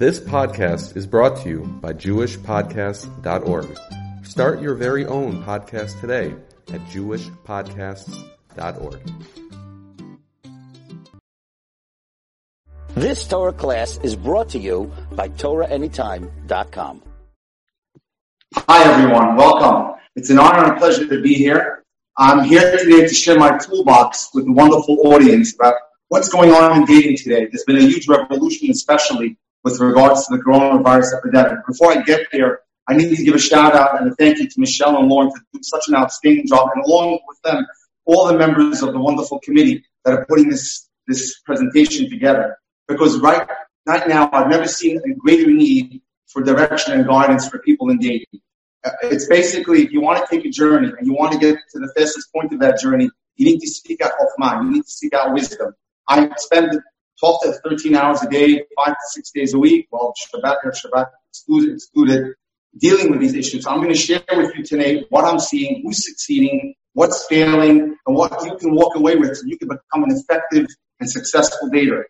This podcast is brought to you by JewishPodcasts.org. Start your very own podcast today at JewishPodcasts.org. This Torah class is brought to you by TorahAnytime.com. Hi everyone, welcome. It's an honor and a pleasure to be here. I'm here today to share my toolbox with a wonderful audience about what's going on in dating today. There's been a huge revolution, especially with regards to the coronavirus epidemic. Before I get there, I need to give a shout out and a thank you to Michelle and Lauren for doing such an outstanding job, and along with them, all the members of the wonderful committee that are putting this, this presentation together. Because right, right now, I've never seen a greater need for direction and guidance for people in dating. Uh, it's basically, if you want to take a journey and you want to get to the fastest point of that journey, you need to seek out Chokhmah, you need to seek out wisdom. I spend 12 to 13 hours a day, five to six days a week, well, Shabbat, Shabbat excluded, excluded, dealing with these issues. I'm going to share with you today what I'm seeing, who's succeeding, what's failing, and what you can walk away with so you can become an effective and successful dater.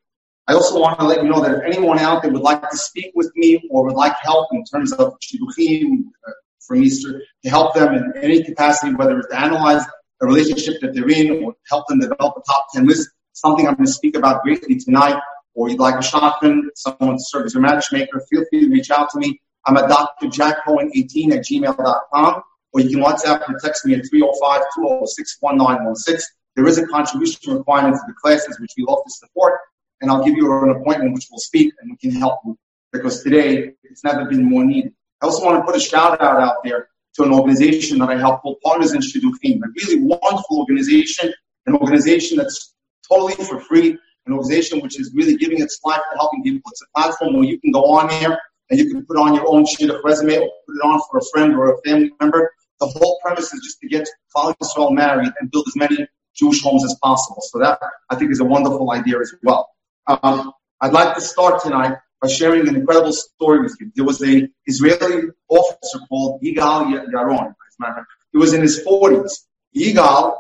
I also want to let you know that if anyone out there would like to speak with me or would like help in terms of shidduchim uh, from Easter to help them in any capacity, whether it's to analyze a relationship that they're in or help them develop a top 10 list, something I'm going to speak about briefly tonight, or you'd like a shadchan, someone to serve as your matchmaker, feel free to reach out to me. I'm at Dr. Jack Cohen 18 at gmail.com, or you can WhatsApp and text me at 305-206-1916. There is a contribution requirement to the classes, which we love to support, and I'll give you an appointment which will speak and we can help you because today it's never been more needed. I also want to put a shout out out there to an organization that I help called Partners in Shidduchim, a really wonderful organization, an organization that's totally for free, an organization which is really giving its life to helping people. It's a platform where you can go on there and you can put on your own shidduch resume or put it on for a friend or a family member. The whole premise is just to get Klal Yisrael married and build as many Jewish homes as possible. So that I think is a wonderful idea as well. Um, I'd like to start tonight by sharing an incredible story with you. There was a Israeli officer called Yigal Yaron. He was in his 40s. Yigal,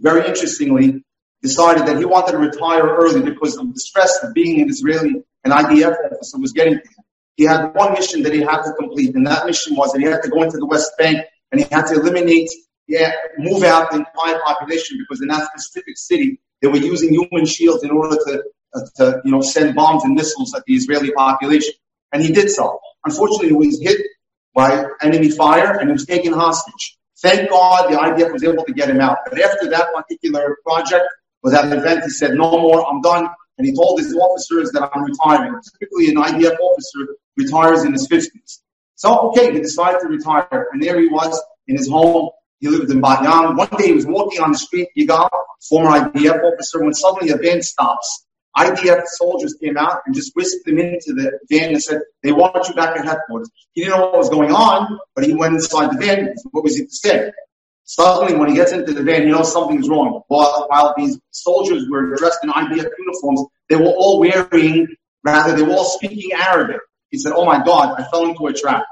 very interestingly, decided that he wanted to retire early because of the stress of being an Israeli, an IDF officer was getting to him. He had one mission that he had to complete, and that mission was that he had to go into the West Bank and he had to eliminate, yeah, move out the entire population because in that specific city, they were using human shields in order to, uh, to, you know, send bombs and missiles at the Israeli population. And he did so. Unfortunately, he was hit by enemy fire and he was taken hostage. Thank God the IDF was able to get him out. But after that particular project, with that event, he said, no more, I'm done. And he told his officers that I'm retiring. Typically, an IDF officer retires in his 50s. So, okay, he decided to retire. And there he was in his home. He lived in Bat Yam. One day he was walking on the street, He Yigal, former IDF officer, when suddenly a van stops. IDF soldiers came out and just whisked him into the van and said, they want you back at headquarters. He didn't know what was going on, but he went inside the van. What was he to say? Suddenly, when he gets into the van, he knows something's wrong. While, while these soldiers were dressed in IDF uniforms, they were all wearing, rather, they were all speaking Arabic. He said, oh my God, I fell into a trap.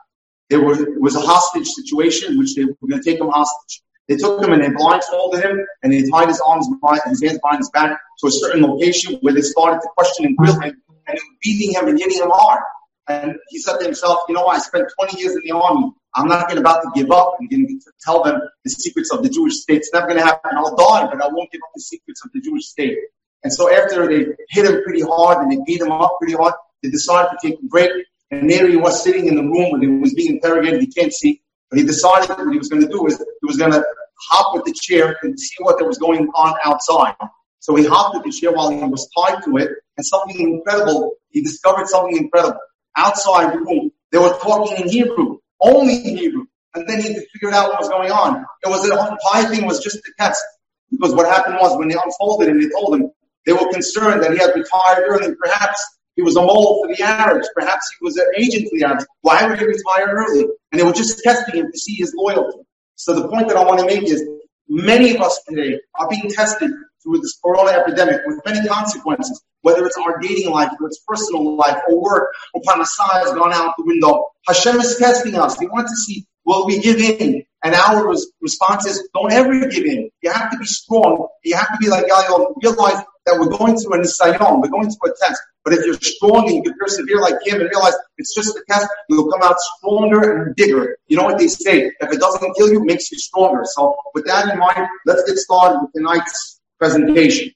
There was, it was a hostage situation in which they were going to take him hostage. They took him and they blindfolded him and they tied his arms behind, his hands behind his back to a certain location where they started to question and grill him and beating him and hitting him hard. And he said to himself, you know, I spent 20 years in the army. I'm not going about to give up and to tell them the secrets of the Jewish state. It's never going to happen. I'll die, but I won't give up the secrets of the Jewish state. And so after they hit him pretty hard and they beat him up pretty hard, they decided to take a break. And there he was sitting in the room when he was being interrogated. He can't see. But he decided what he was going to do is he was going to hop with the chair and see what there was going on outside. So he hopped with the chair while he was tied to it, and something incredible, he discovered something incredible. Outside the room, they were talking in Hebrew only Hebrew. And then he figured out what was going on. It was the entire thing was just a test. Because what happened was when they unfolded and they told him, they were concerned that he had retired early. Perhaps he was a mole for the Arabs. Perhaps he was an agent for the Arabs. Why would he retire early? And they were just testing him to see his loyalty. So the point that I want to make is many of us today are being tested through this corona epidemic with many consequences, whether it's our dating life, or it's personal life, or work, or parnassah has gone out the window. Hashem is testing us. He wants to see, will we give in? And our res- response is, don't ever give in. You have to be strong. You have to be like Yigal, realize that we're going through a nisayon, we're going through a test. But if you're strong and you can persevere like him and realize it's just a test, you'll come out stronger and bigger. You know what they say? If it doesn't kill you, it makes you stronger. So with that in mind, let's get started with tonight's presentation.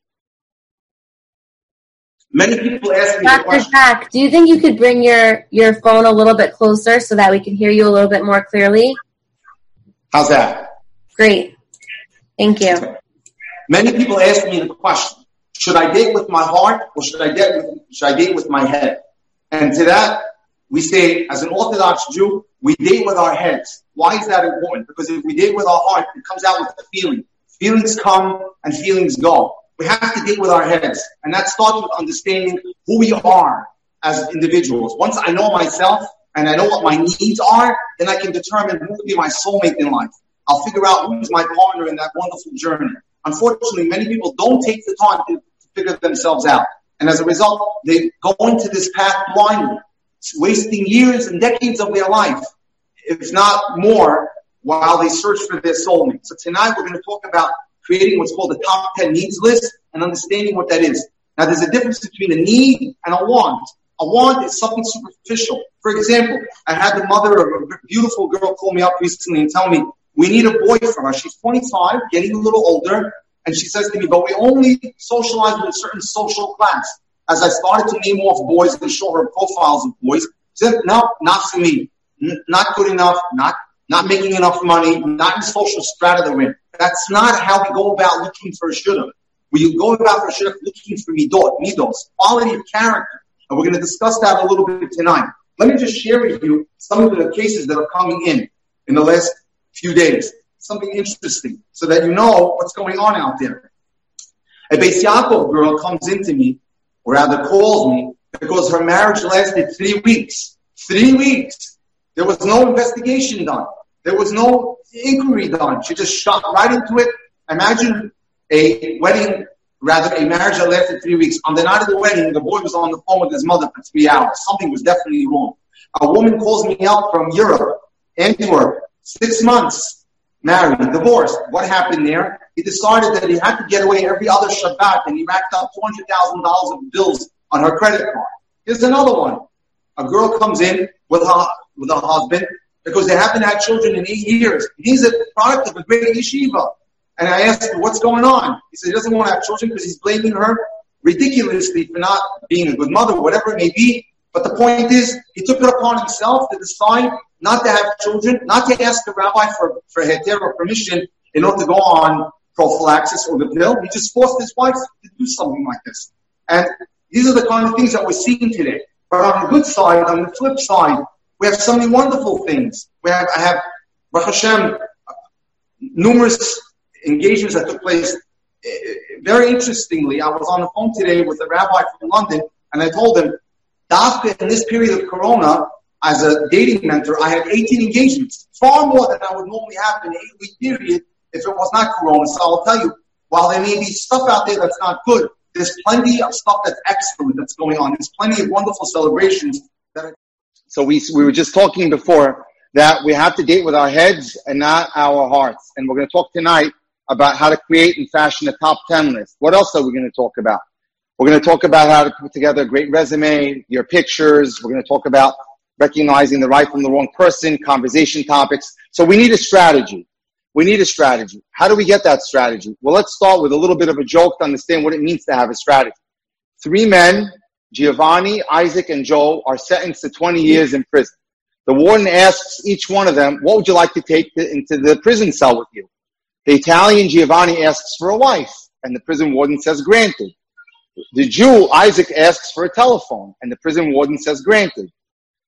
Many people ask me Dr. Jack, do you think you could bring your, your phone a little bit closer so that we can hear you a little bit more clearly? How's that? Great. Thank you. Many people ask me the question, should I date with my heart or should I date with, should I date with my head? And to that, we say, as an Orthodox Jew, we date with our heads. Why is that important? Because if we date with our heart, it comes out with the feeling. Feelings come and feelings go. We have to date with our heads. And that starts with understanding who we are as individuals. Once I know myself and I know what my needs are, then I can determine who will be my soulmate in life. I'll figure out who's my partner in that wonderful journey. Unfortunately, many people don't take the time to figure themselves out. And as a result, they go into this path blindly, wasting years and decades of their life, if not more, while they search for their soulmate. So tonight we're going to talk about creating what's called a top 10 needs list and understanding what that is. Now there's a difference between a need and a want. A want is something superficial. For example, I had the mother of a beautiful girl call me up recently and tell me, we need a boy for her. She's 25, getting a little older, and she says to me, but we only socialize with a certain social class. As I started to name off boys and show her profiles of boys, she said, no, not for me. N- not good enough, not, not making enough money, not in social strata they're in. That's not how we go about looking for a shidduch. We go about for a shidduch looking for midot, midos, quality of character. And we're going to discuss that a little bit tonight. Let me just share with you some of the cases that are coming in in the last few days. Something interesting so that you know what's going on out there. A Beis Yaakov girl comes into me, or rather calls me, because her marriage lasted three weeks. Three weeks. There was no investigation done. There was no inquiry done. She just shot right into it. Imagine a wedding, rather a marriage that lasted three weeks. On the night of the wedding, the boy was on the phone with his mother for three hours. Something was definitely wrong. A woman calls me up from Europe, Antwerp, six months, married, divorced. What happened there? He decided that he had to get away every other Shabbat and he racked up $200,000 of bills on her credit card. Here's another one. A girl comes in with her, with her husband because they haven't had children in eight years. He's a product of a great yeshiva. And I asked him, what's going on? He said he doesn't want to have children because he's blaming her ridiculously for not being a good mother, whatever it may be. But the point is, he took it upon himself to decide not to have children, not to ask the rabbi for, for heter or permission in order to go on prophylaxis or the pill. He just forced his wife to do something like this. And these are the kind of things that we're seeing today. But on the good side, on the flip side, we have so many wonderful things. We have, I have, Baruch Hashem, numerous engagements that took place. Eh, eh, very interestingly, I was on the phone today with a rabbi from London, and I told him, Dafka, in this period of Corona, as a dating mentor, I had 18 engagements, far more than I would normally have in an eight-week period if it was not Corona. So I'll tell you, while there may be stuff out there that's not good, there's plenty of stuff that's excellent that's going on. There's plenty of wonderful celebrations that are so we, we were just talking before that we have to date with our heads and not our hearts. And we're going to talk tonight about how to create and fashion a top 10 list. What else are we going to talk about? We're going to talk about how to put together a great resume, your pictures. We're going to talk about recognizing the right from the wrong person, conversation topics. So we need a strategy. We need a strategy. How do we get that strategy? Well, let's start with a little bit of a joke to understand what it means to have a strategy. Three men Giovanni, Isaac, and Joel are sentenced to 20 years in prison. The warden asks each one of them, what would you like to take to, into the prison cell with you? The Italian Giovanni asks for a wife, and the prison warden says granted. The Jew, Isaac, asks for a telephone, and the prison warden says granted.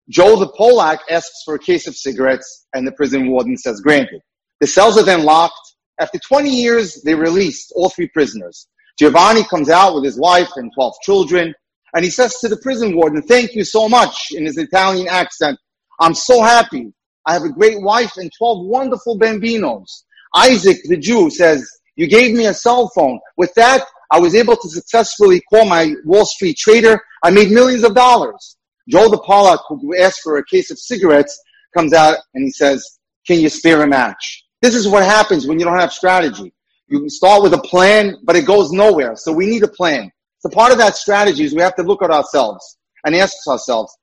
Joel the Polak asks for a case of cigarettes, and the prison warden says granted. The cells are then locked. After 20 years, they released all three prisoners. Giovanni comes out with his wife and 12 children. And he says to the prison warden, thank you so much in his Italian accent. I'm so happy. I have a great wife and 12 wonderful bambinos. Isaac, the Jew, says, you gave me a cell phone. With that, I was able to successfully call my Wall Street trader. I made millions of dollars. Joel Pollock, who asked for a case of cigarettes, comes out and he says, can you spare a match? This is what happens when you don't have strategy. You start with a plan, but it goes nowhere. So we need a plan. So part of that strategy is we have to look at ourselves and ask ourselves,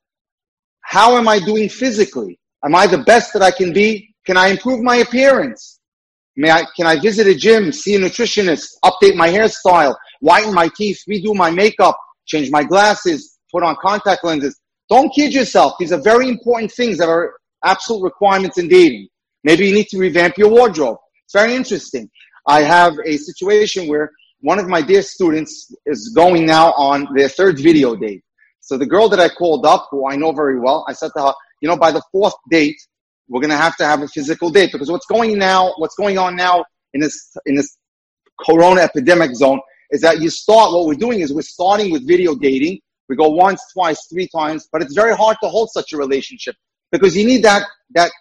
how am I doing physically? Am I the best that I can be? Can I improve my appearance? May I, can I visit a gym, see a nutritionist, update my hairstyle, whiten my teeth, redo my makeup, change my glasses, put on contact lenses? Don't kid yourself. These are very important things that are absolute requirements in dating. Maybe you need to revamp your wardrobe. It's very interesting. I have a situation where one of my dear students is going now on their third video date. So the girl that I called up, who I know very well, I said to her, you know, by the fourth date, we're going to have to have a physical date because what's going now, what's going on now in this, in this corona epidemic zone is that you start, what we're doing is we're starting with video dating. We go once, twice, three times, but it's very hard to hold such a relationship because you need that, that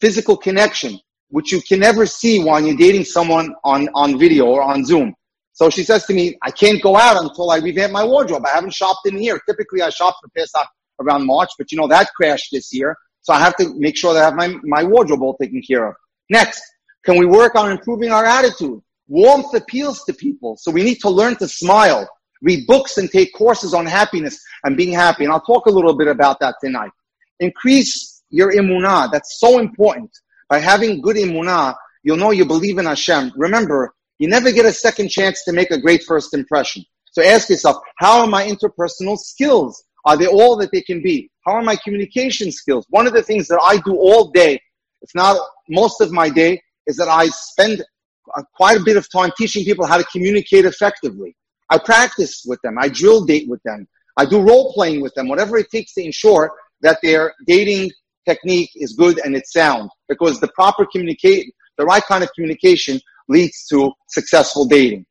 physical connection, which you can never see when you're dating someone on, on video or on Zoom. So she says to me, I can't go out until I revamp my wardrobe. I haven't shopped in a year. Typically I shop for Pesach around March, but you know, that crashed this year. So I have to make sure that I have my, my wardrobe all taken care of. Next, can we work on improving our attitude? Warmth appeals to people. So we need to learn to smile, read books and take courses on happiness and being happy. And I'll talk a little bit about that tonight. Increase your emunah. That's so important. By having good emunah, you'll know you believe in Hashem. Remember, you never get a second chance to make a great first impression. So ask yourself, how are my interpersonal skills? Are they all that they can be? How are my communication skills? One of the things that I do all day, if not most of my day, is that I spend quite a bit of time teaching people how to communicate effectively. I practice with them. I drill date with them. I do role playing with them, whatever it takes to ensure that their dating technique is good and it's sound. Because the proper communicate, the right kind of communication leads to successful dating.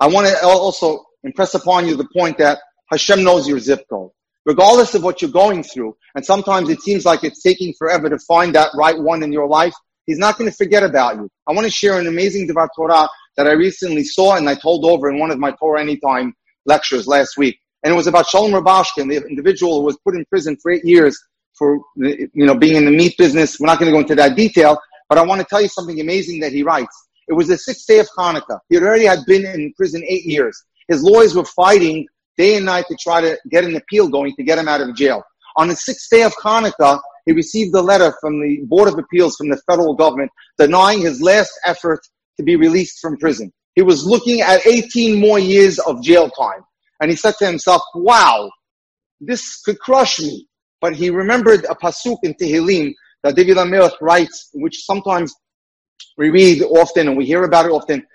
I want to also impress upon you the point that Hashem knows your zip code. Regardless of what you're going through, and sometimes it seems like it's taking forever to find that right one in your life, He's not going to forget about you. I want to share an amazing Devar Torah that I recently saw and I told over in one of my Torah Anytime lectures last week. And it was about Shalom Rubashkin, the individual who was put in prison for eight years for, you know, being in the meat business. We're not going to go into that detail, but I want to tell you something amazing that he writes. It was the sixth day of Hanukkah. He already had been in prison eight years. His lawyers were fighting day and night to try to get an appeal going to get him out of jail. On the sixth day of Hanukkah, he received a letter from the Board of Appeals from the federal government denying his last effort to be released from prison. He was looking at 18 more years of jail time. And he said to himself, wow, this could crush me. But he remembered a pasuk in Tehillim that David HaMelech writes, which sometimes we read often and we hear about it often.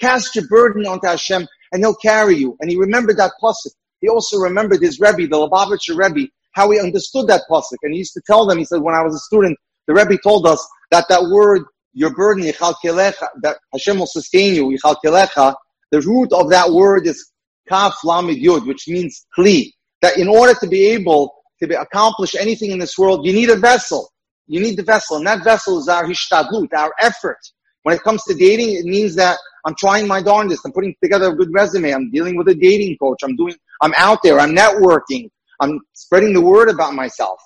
Cast your burden onto Hashem and he'll carry you. And he remembered that pasuk. He also remembered his Rebbe, the Lubavitcher Rebbe, how he understood that pasuk. And he used to tell them, he said, when I was a student, the Rebbe told us that that word, your burden, kelecha, that Hashem will sustain you, kelecha, the root of that word is kaf lamid yud, which means kli. That in order to be able to be, accomplish anything in this world, you need a vessel. You need the vessel, and that vessel is our hishtadlut, our effort. When it comes to dating, it means that I'm trying my darndest. I'm putting together a good resume. I'm dealing with a dating coach. I'm doing, I'm out there. I'm networking. I'm spreading the word about myself.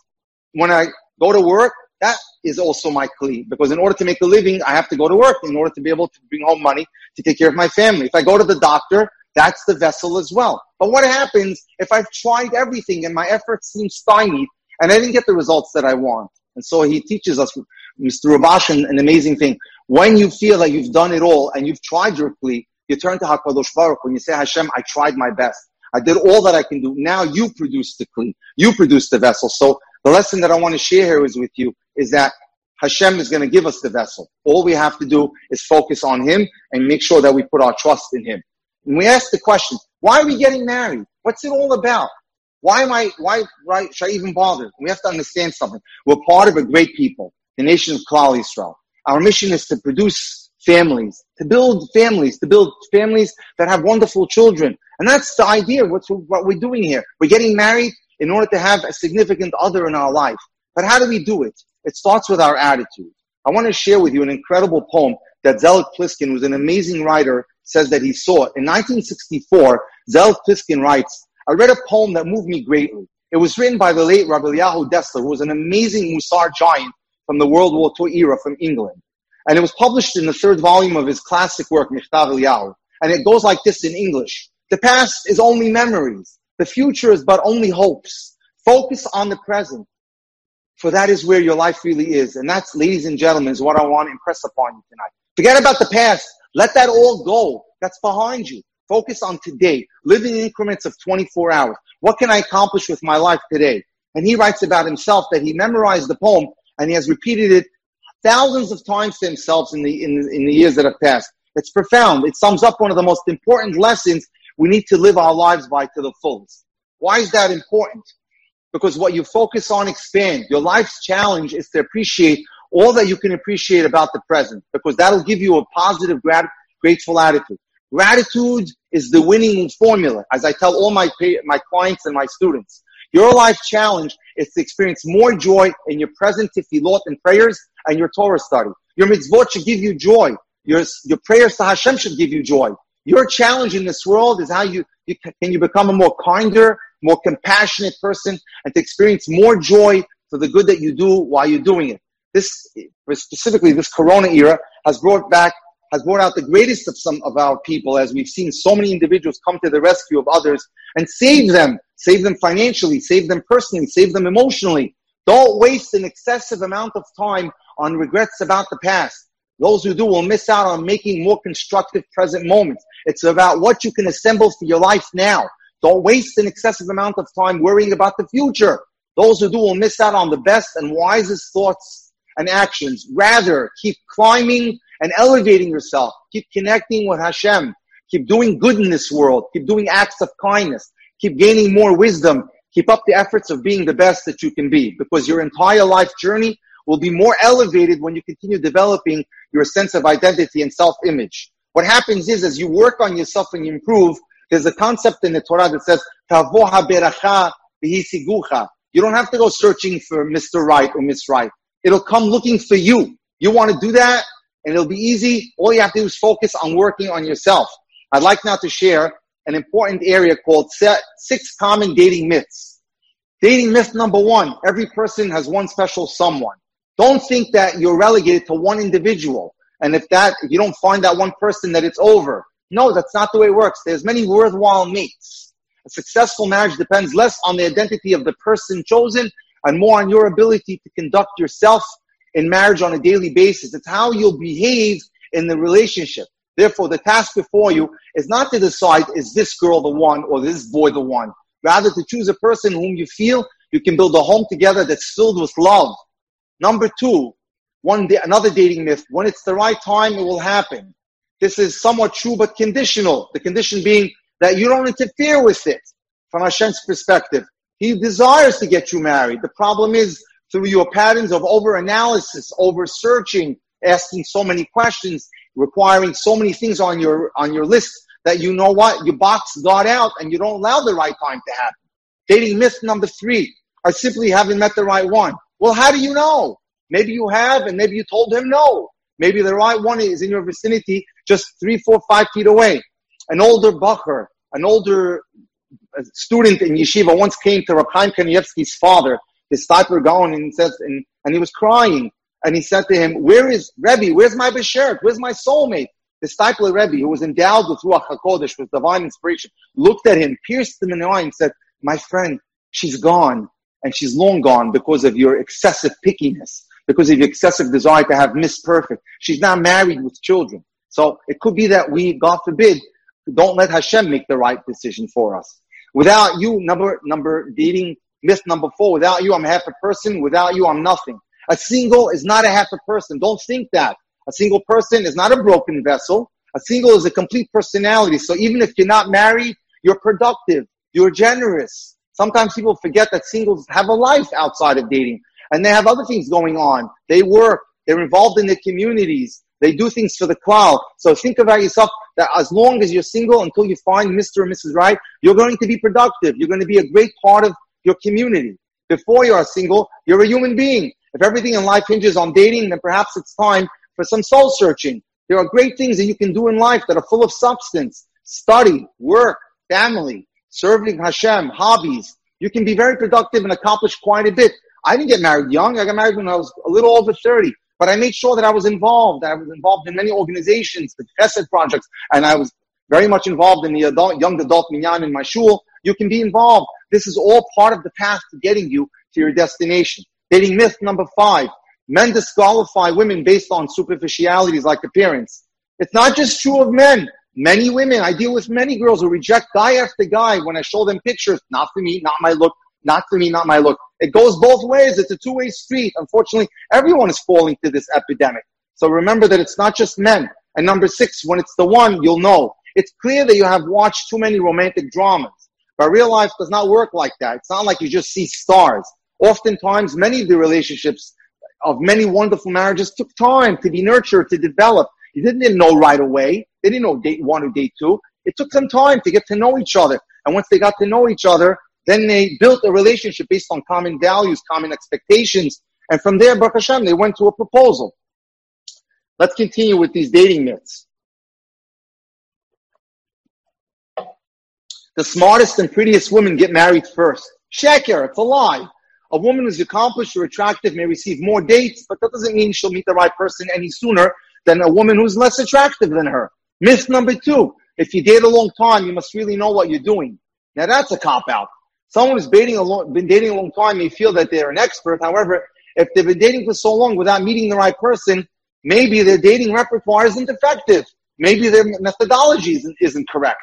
When I go to work, that is also my kli. Because in order to make a living, I have to go to work in order to be able to bring home money to take care of my family. If I go to the doctor, that's the vessel as well. But what happens if I've tried everything and my efforts seem stymied and I didn't get the results that I want? And so he teaches us, Mr. Rubashkin, an amazing thing. When you feel like you've done it all and you've tried your kli, you turn to HaKadosh Baruch when you say, Hashem, I tried my best. I did all that I can do. Now you produce the kli. You produce the vessel. So the lesson that I want to share here is with you is that Hashem is going to give us the vessel. All we have to do is focus on Him and make sure that we put our trust in Him. And we ask the question, why are we getting married? What's it all about? Why am I, why, why should I even bother? We have to understand something. We're part of a great people, the nation of Klal Yisrael. Our mission is to produce families, to build families, to build families that have wonderful children. And that's the idea of what we're doing here. We're getting married in order to have a significant other in our life. But how do we do it? It starts with our attitude. I want to share with you an incredible poem that Zelig Pliskin, who's an amazing writer, says that he saw. In 1964, Zelig Pliskin writes, I read a poem that moved me greatly. It was written by the late Rabbi Eliyahu Dessler, who was an amazing Musar giant from the World War II era from England. And it was published in the third volume of his classic work, Michtav Eliyahu. And it goes like this in English. The past is only memories. The future is but only hopes. Focus on the present. For that is where your life really is. And that's, ladies and gentlemen, is what I want to impress upon you tonight. Forget about the past. Let that all go. That's behind you. Focus on today. Live in increments of 24 hours. What can I accomplish with my life today? And he writes about himself that he memorized the poem and he has repeated it thousands of times to himself in the, in, in the years that have passed. It's profound. It sums up one of the most important lessons we need to live our lives by to the fullest. Why is that important? Because what you focus on expands. Your life's challenge is to appreciate all that you can appreciate about the present because that'll give you a positive, grat- grateful attitude. Gratitude is the winning formula, as I tell all my, my clients and my students. Your life challenge is to experience more joy in your present tefillot and prayers and your Torah study. Your mitzvot should give you joy. Your, your prayers to Hashem should give you joy. Your challenge in this world is how you, you can you become a more kinder, more compassionate person and to experience more joy for the good that you do while you're doing it. This, specifically this Corona era has brought back, has brought out the greatest of some of our people as we've seen so many individuals come to the rescue of others and save them, save them financially, save them personally, save them emotionally. Don't waste an excessive amount of time on regrets about the past. Those who do will miss out on making more constructive present moments. It's about what you can assemble for your life now. Don't waste an excessive amount of time worrying about the future. Those who do will miss out on the best and wisest thoughts and actions. Rather, keep climbing and elevating yourself. Keep connecting with Hashem. Keep doing good in this world. Keep doing acts of kindness. Keep gaining more wisdom. Keep up the efforts of being the best that you can be because your entire life journey will be more elevated when you continue developing your sense of identity and self-image. What happens is as you work on yourself and you improve, there's a concept in the Torah that says, You don't have to go searching for Mr. Right or Miss Right. It'll come looking for you. You want to do that and it'll be easy. All you have to do is focus on working on yourself. I'd like now to share an important area called six common dating myths. Dating myth number one, every person has one special someone. Don't think that you're relegated to one individual. And if that, if you don't find that one person, that it's over. No, that's not the way it works. There's many worthwhile mates. A successful marriage depends less on the identity of the person chosen and more on your ability to conduct yourself in marriage on a daily basis. It's how you'll behave in the relationship. Therefore, the task before you is not to decide, is this girl the one or this boy the one? Rather to choose a person whom you feel you can build a home together that's filled with love, Number two, one day, another dating myth. When it's the right time, it will happen. This is somewhat true, but conditional. The condition being that you don't interfere with it from Hashem's perspective. He desires to get you married. The problem is through your patterns of over-analysis, over-searching, asking so many questions, requiring so many things on your, on your list that you know what? You box God out and you don't allow the right time to happen. Dating myth number three. I simply haven't met the right one. Well, how do you know? Maybe you have, and maybe you told him no. Maybe the right one is in your vicinity, just three, four, five feet away. An older bachur, an older uh, student in yeshiva once came to Rab Chaim Kanievsky's father, his Steipler Gaon, and says, and, and he was crying. And he said to him, where is Rebbe? Where's my Beshert? Where's my soulmate? The Steipler Rebbe, who was endowed with Ruach HaKodesh, with divine inspiration, looked at him, pierced him in the eye and said, my friend, she's gone and she's long gone because of your excessive pickiness, because of your excessive desire to have Miss Perfect. She's not married with children. So it could be that we, God forbid, don't let Hashem make the right decision for us. Without you, number, number, dating myth number four, without you, I'm half a person. Without you, I'm nothing. A single is not a half a person. Don't think that. A single person is not a broken vessel. A single is a complete personality. So even if you're not married, you're productive. You're generous. Sometimes people forget that singles have a life outside of dating and they have other things going on. They work, they're involved in their communities, they do things for the crowd. So think about yourself that as long as you're single until you find Mr. or Mrs. Right, you're going to be productive. You're going to be a great part of your community. Before you are single, you're a human being. If everything in life hinges on dating, then perhaps it's time for some soul searching. There are great things that you can do in life that are full of substance. Study, work, family serving Hashem, hobbies. You can be very productive and accomplish quite a bit I didn't get married young. I got married when I was a little over 30. But I made sure that I was involved. I was involved in many organizations, the chesed projects, and I was very much involved in the adult, young adult minyan in my shul. You can be involved. This is all part of the path to getting you to your destination. Dating myth number five. Men disqualify women based on superficialities like appearance. It's not just true of men. Many women, I deal with many girls who reject guy after guy when I show them pictures. Not for me, not my look, not for me, not my look. It goes both ways. It's a two-way street. Unfortunately, everyone is falling to this epidemic. So remember that it's not just men. And number six, when it's the one, you'll know. It's clear that you have watched too many romantic dramas. But real life does not work like that. It's not like you just see stars. Oftentimes, many of the relationships of many wonderful marriages took time to be nurtured, to develop. You didn't know right away. They didn't know date one or date two. It took some time to get to know each other. And once they got to know each other, then they built a relationship based on common values, common expectations. And from there, Baruch Hashem, they went to a proposal. Let's continue with these dating myths. The smartest and prettiest women get married first. Sheker, it's a lie. A woman who's accomplished or attractive may receive more dates, but that doesn't mean she'll meet the right person any sooner than a woman who's less attractive than her. Myth number two. If you date a long time, you must really know what you're doing. Now that's a cop out. Someone who's dating a long, been dating a long time may feel that they're an expert. However, if they've been dating for so long without meeting the right person, maybe their dating repertoire isn't effective. Maybe their methodology isn't, isn't correct.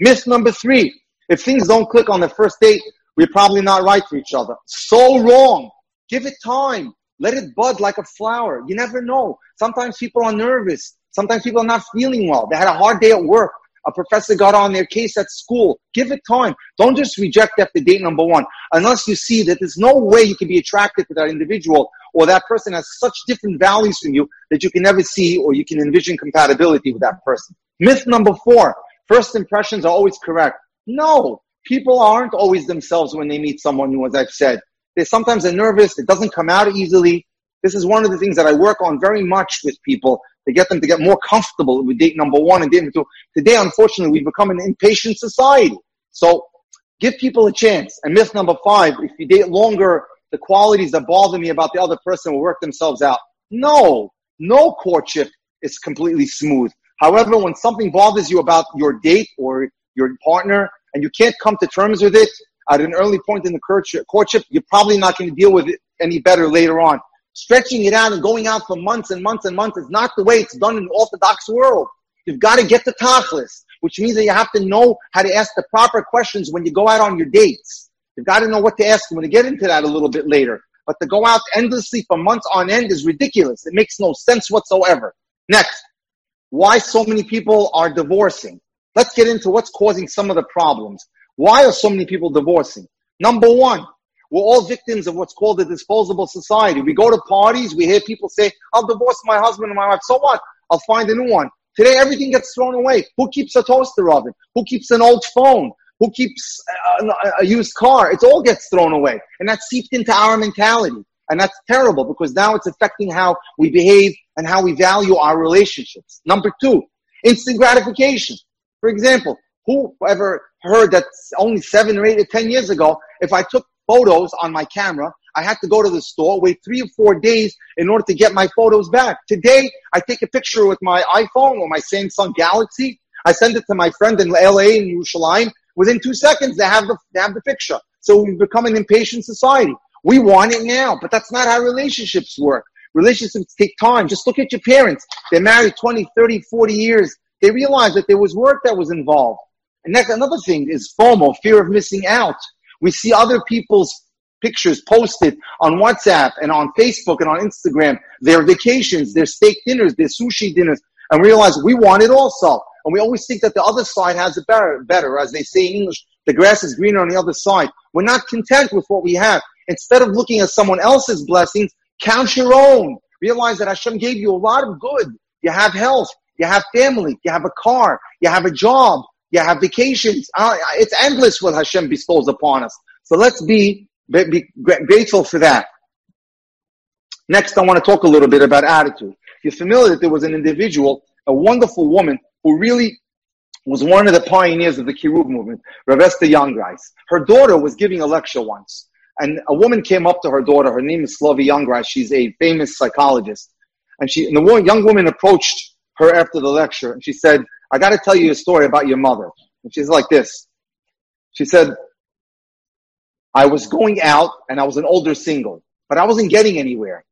Myth number three. If things don't click on the first date, we're probably not right for each other. So wrong. Give it time. Let it bud like a flower. You never know. Sometimes people are nervous. Sometimes people are not feeling well. They had a hard day at work. A professor got on their case at school. Give it time. Don't just reject after date number one unless you see that there's no way you can be attracted to that individual or that person has such different values from you that you can never see or you can envision compatibility with that person. Myth number four. First impressions are always correct. No. People aren't always themselves when they meet someone new, as I've said. They sometimes are nervous. It doesn't come out easily. This is one of the things that I work on very much with people to get them to get more comfortable with date number one and date number two. Today, unfortunately, we've become an impatient society. So give people a chance. And myth number five, if you date longer, the qualities that bother me about the other person will work themselves out. No, no courtship is completely smooth. However, when something bothers you about your date or your partner and you can't come to terms with it at an early point in the courtship, you're probably not going to deal with it any better later on. Stretching it out and going out for months and months and months is not the way it's done in the Orthodox world. You've got to get the tachlis, which means that you have to know how to ask the proper questions when you go out on your dates. You've got to know what to ask. I'm going to get into that a little bit later. But to go out endlessly for months on end is ridiculous. It makes no sense whatsoever. Next, why so many people are divorcing. Let's get into what's causing some of the problems. Why are so many people divorcing? Number one, we're all victims of what's called a disposable society. We go to parties, we hear people say, I'll divorce my husband and my wife. So what? I'll find a new one. Today, everything gets thrown away. Who keeps a toaster oven? Who keeps an old phone? Who keeps a, a used car? It all gets thrown away. And that's seeped into our mentality. And that's terrible because now it's affecting how we behave and how we value our relationships. Number two, instant gratification. For example, who ever heard that only seven or eight or ten years ago, if I took photos on my camera, I had to go to the store, wait three or four days in order to get my photos back. Today, I take a picture with my iPhone or my Samsung Galaxy. I send it to my friend in LA in Yerushalayim. Within two seconds, they have the, they have the picture. So we've become an impatient society. We want it now, but that's not how relationships work. Relationships take time. Just look at your parents. They're married 20, 30, 40 years. They realized that there was work that was involved. And next, another thing is FOMO, fear of missing out. We see other people's pictures posted on WhatsApp and on Facebook and on Instagram, their vacations, their steak dinners, their sushi dinners, and realize we want it also. And we always think that the other side has it better, better. As they say in English, the grass is greener on the other side. We're not content with what we have. Instead of looking at someone else's blessings, count your own. Realize that Hashem gave you a lot of good. You have health. You have family. You have a car. You have a job. You have vacations. Uh, it's endless what Hashem bestows upon us. So let's be, be grateful for that. Next, I want to talk a little bit about attitude. You're familiar that there was an individual, a wonderful woman, who really was one of the pioneers of the Kiruv movement, Rav Esther Jungreis. Her daughter was giving a lecture once. And a woman came up to her daughter. Her name is Slovie Jungreis. She's a famous psychologist. And she, and the young woman approached her after the lecture and she said, I got to tell you a story about your mother. And she's like this. She said, I was going out and I was an older single, but I wasn't getting anywhere.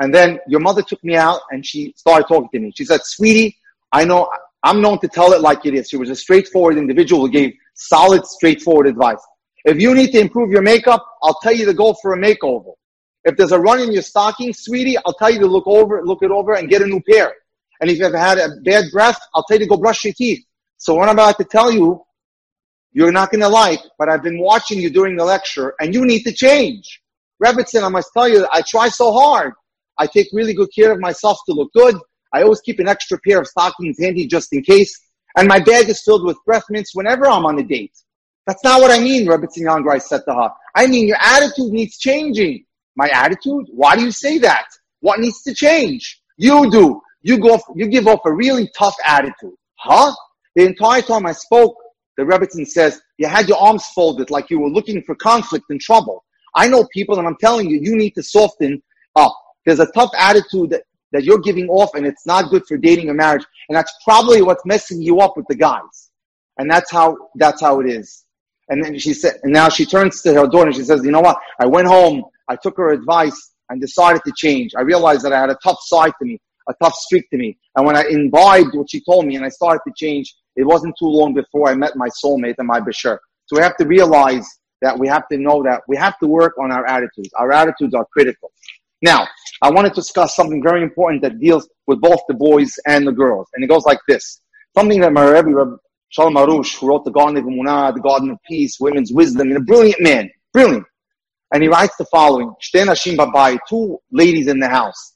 And then your mother took me out and she started talking to me. She said, sweetie, I know I'm known to tell it like it is. She was a straightforward individual who gave solid, straightforward advice. If you need to improve your makeup, I'll tell you to go for a makeover. If there's a run in your stocking, sweetie, I'll tell you to look over, look it over and get a new pair. And if you've ever had a bad breath, I'll tell you to go brush your teeth. So what I'm about to tell you, you're not going to like, but I've been watching you during the lecture and you need to change. Rebbetzin, I must tell you, I try so hard. I take really good care of myself to look good. I always keep an extra pair of stockings handy just in case. And my bag is filled with breath mints whenever I'm on a date. That's not what I mean, Rebbetzin Jungreis said to her. I mean, your attitude needs changing. My attitude? Why do you say that? What needs to change? You do. You go, you give off a really tough attitude. Huh? The entire time I spoke, the Rebbetzin says, you had your arms folded like you were looking for conflict and trouble. I know people and I'm telling you, you need to soften up. There's a tough attitude that, that you're giving off and it's not good for dating or marriage. And that's probably what's messing you up with the guys. And that's how, that's how it is. And then she said, and now she turns to her daughter and she says, you know what? I went home, I took her advice and decided to change. I realized that I had a tough side to me, a tough streak to me. And when I imbibed what she told me and I started to change, it wasn't too long before I met my soulmate and my Bashir. So we have to realize that we have to know that we have to work on our attitudes. Our attitudes are critical. Now, I want to discuss something very important that deals with both the boys and the girls. And it goes like this. Something that my Rebbe, Shalom Arush, who wrote the Garden of Emunah, the Garden of Peace, Women's Wisdom, and a brilliant man. Brilliant. And he writes the following, two ladies in the house.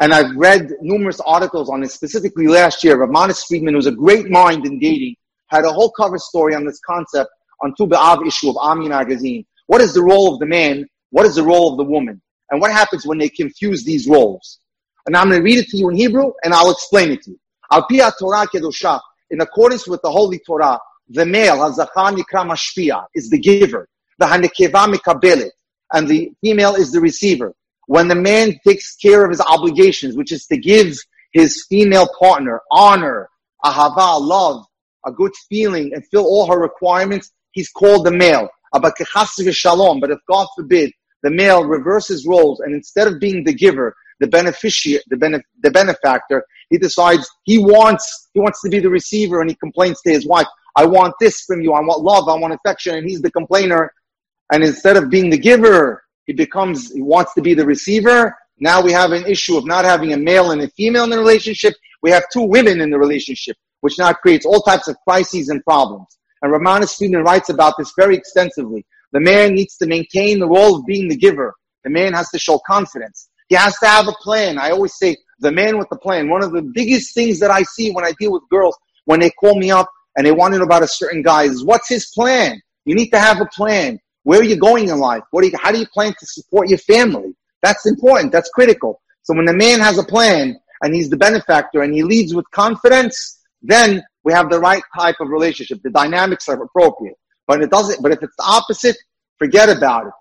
And I've read numerous articles on this, specifically last year. Ramanis Friedman, who's a great mind in dating, had a whole cover story on this concept on Tu B'Av issue of Ami magazine. What is the role of the man? What is the role of the woman? And what happens when they confuse these roles? And I'm going to read it to you in Hebrew and I'll explain it to you. Al Torah Kedosha, in accordance with the Holy Torah, the male, Hazachar Nikra Mashpia, is the giver. The Hanekeva Mikabelet. And the female is the receiver when the man takes care of his obligations, which is to give his female partner honor, ahava, love, a good feeling, and fill all her requirements, he's called the male. But if God forbid the male reverses roles and instead of being the giver, the beneficiary, the, benef- the benefactor, he decides he wants, he wants to be the receiver and he complains to his wife, I want this from you, I want love, I want affection, and he's the complainer. And instead of being the giver, he becomes, he wants to be the receiver. Now we have an issue of not having a male and a female in the relationship. We have two women in the relationship, which now creates all types of crises and problems. And Ramana Friedman writes about this very extensively. The man needs to maintain the role of being the giver. The man has to show confidence. He has to have a plan. I always say the man with the plan. One of the biggest things that I see when I deal with girls, when they call me up and they want to know about a certain guy is what's his plan? You need to have a plan. Where are you going in life? What do you, how do you plan to support your family? That's important. That's critical. So when the man has a plan and he's the benefactor and he leads with confidence, then we have the right type of relationship. The dynamics are appropriate. But it doesn't, but if it's the opposite, forget about it.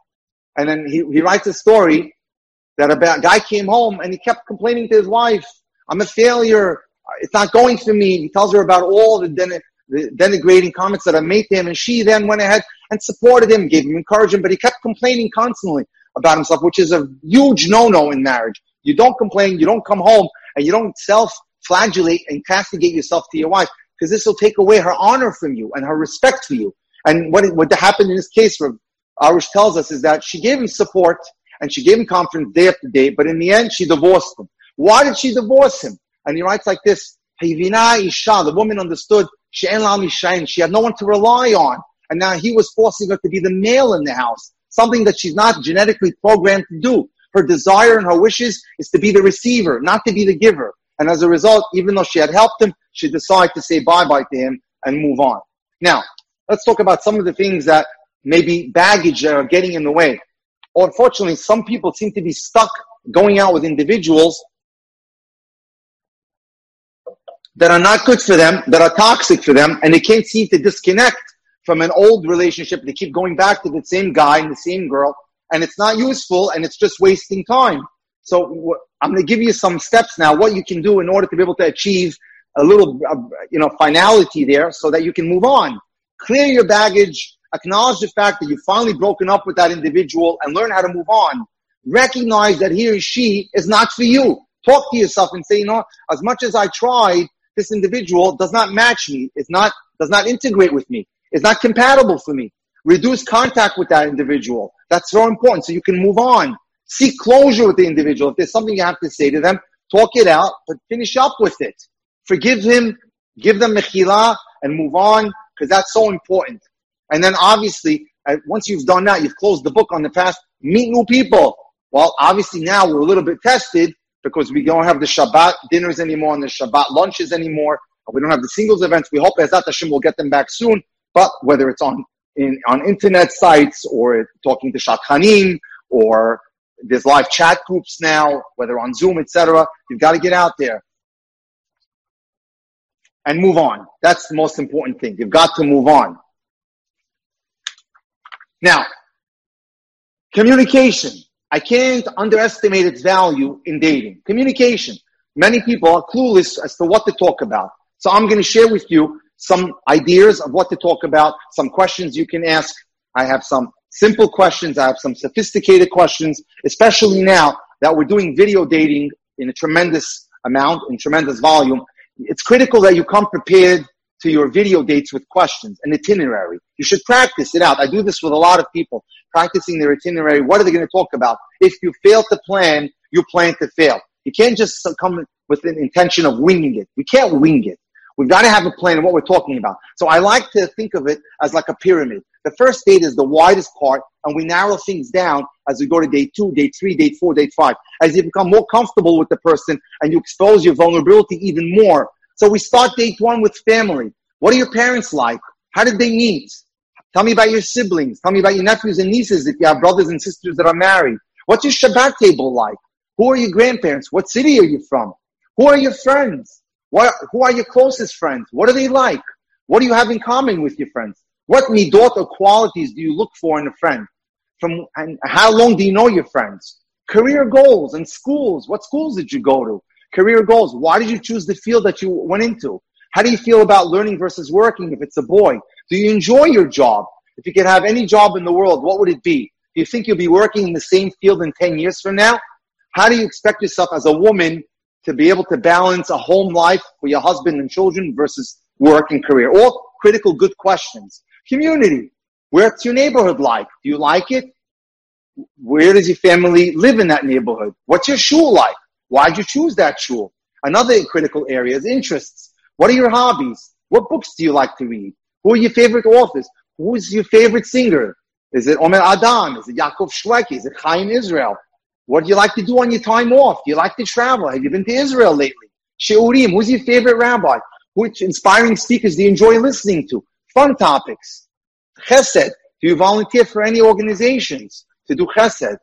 And then he, he writes a story that a guy came home and he kept complaining to his wife, I'm a failure. It's not going for me. He tells her about all the, den- the denigrating comments that I made to him. And she then went ahead and supported him, gave him encouragement, but he kept complaining constantly about himself, which is a huge no-no in marriage. You don't complain, you don't come home, and you don't self-flagellate and castigate yourself to your wife, because this will take away her honor from you and her respect for you. And what, what happened in this case, Arush tells us, is that she gave him support and she gave him confidence day after day, but in the end, she divorced him. Why did she divorce him? And he writes like this, Isha, the woman understood, she had no one to rely on. And now he was forcing her to be the male in the house, something that she's not genetically programmed to do. Her desire and her wishes is to be the receiver, not to be the giver. And as a result, even though she had helped him, she decided to say bye-bye to him and move on. Now, let's talk about some of the things that maybe baggage that are getting in the way. Or unfortunately, some people seem to be stuck going out with individuals that are not good for them, that are toxic for them, and they can't seem to disconnect from an old relationship. They keep going back to the same guy and the same girl, and it's not useful and it's just wasting time. So I'm going to give you some steps now, what you can do in order to be able to achieve a little, uh, you know, finality there so that you can move on. Clear your baggage, acknowledge the fact that you've finally broken up with that individual and learn how to move on. Recognize that he or she is not for you. Talk to yourself and say, you know, as much as I tried, this individual does not match me, is not, does not integrate with me, is not compatible for me. Reduce contact with that individual. That's so important so you can move on. Seek closure with the individual. If there's something you have to say to them, talk it out, but finish up with it. Forgive him, give them mechila, and move on, because that's so important. And then obviously, uh, once you've done that, you've closed the book on the past, meet new people. Well, obviously now we're a little bit tested because we don't have the Shabbat dinners anymore and the Shabbat lunches anymore. We don't have the singles events. We hope Ezat Hashem will get them back soon. But whether it's on in, on internet sites or talking to Shadchanim or there's live chat groups now, whether on Zoom, etc. You've got to get out there and move on. That's the most important thing. You've got to move on. Now, communication. I can't underestimate its value in dating. Communication. Many people are clueless as to what to talk about. So I'm going to share with you some ideas of what to talk about, some questions you can ask. I have some simple questions. I have some sophisticated questions, especially now that we're doing video dating in a tremendous amount, in tremendous volume it's critical that you come prepared to your video dates with questions, an itinerary. You should practice it out. I do this with a lot of people, practicing their itinerary. What are they going to talk about? If you fail to plan, you plan to fail. You can't just come with an intention of winging it. You can't wing it. We've got to have a plan of what we're talking about. So I like to think of it as like a pyramid. The first date is the widest part, and we narrow things down as we go to date two, date three, date four, date five. As you become more comfortable with the person and you expose your vulnerability even more. So we start date one with family. What are your parents like? How did they meet? Tell me about your siblings. Tell me about your nephews and nieces if you have brothers and sisters that are married. What's your Shabbat table like? Who are your grandparents? What city are you from? Who are your friends? What, who are your closest friends? What are they like? What do you have in common with your friends? What midot or qualities do you look for in a friend? From and how long do you know your friends? Career goals and schools. What schools did you go to? Career goals. Why did you choose the field that you went into? How do you feel about learning versus working if it's a boy? Do you enjoy your job? If you could have any job in the world, what would it be? Do you think you'll be working in the same field in 10 years from now? How do you expect yourself as a woman to be able to balance a home life for your husband and children versus work and career? All critical good questions. Community. Where's your neighborhood like? Do you like it? Where does your family live in that neighborhood? What's your shul like? Why'd you choose that shul? Another critical area is interests. What are your hobbies? What books do you like to read? Who are your favorite authors? Who is your favorite singer? Is it Omer Adam? Is it Yaakov Shweki? Is it Chaim Israel? What do you like to do on your time off? Do you like to travel? Have you been to Israel lately? Shiurim, who's your favorite rabbi? Which inspiring speakers do you enjoy listening to? Fun topics. Chesed. Do you volunteer for any organizations to do chesed?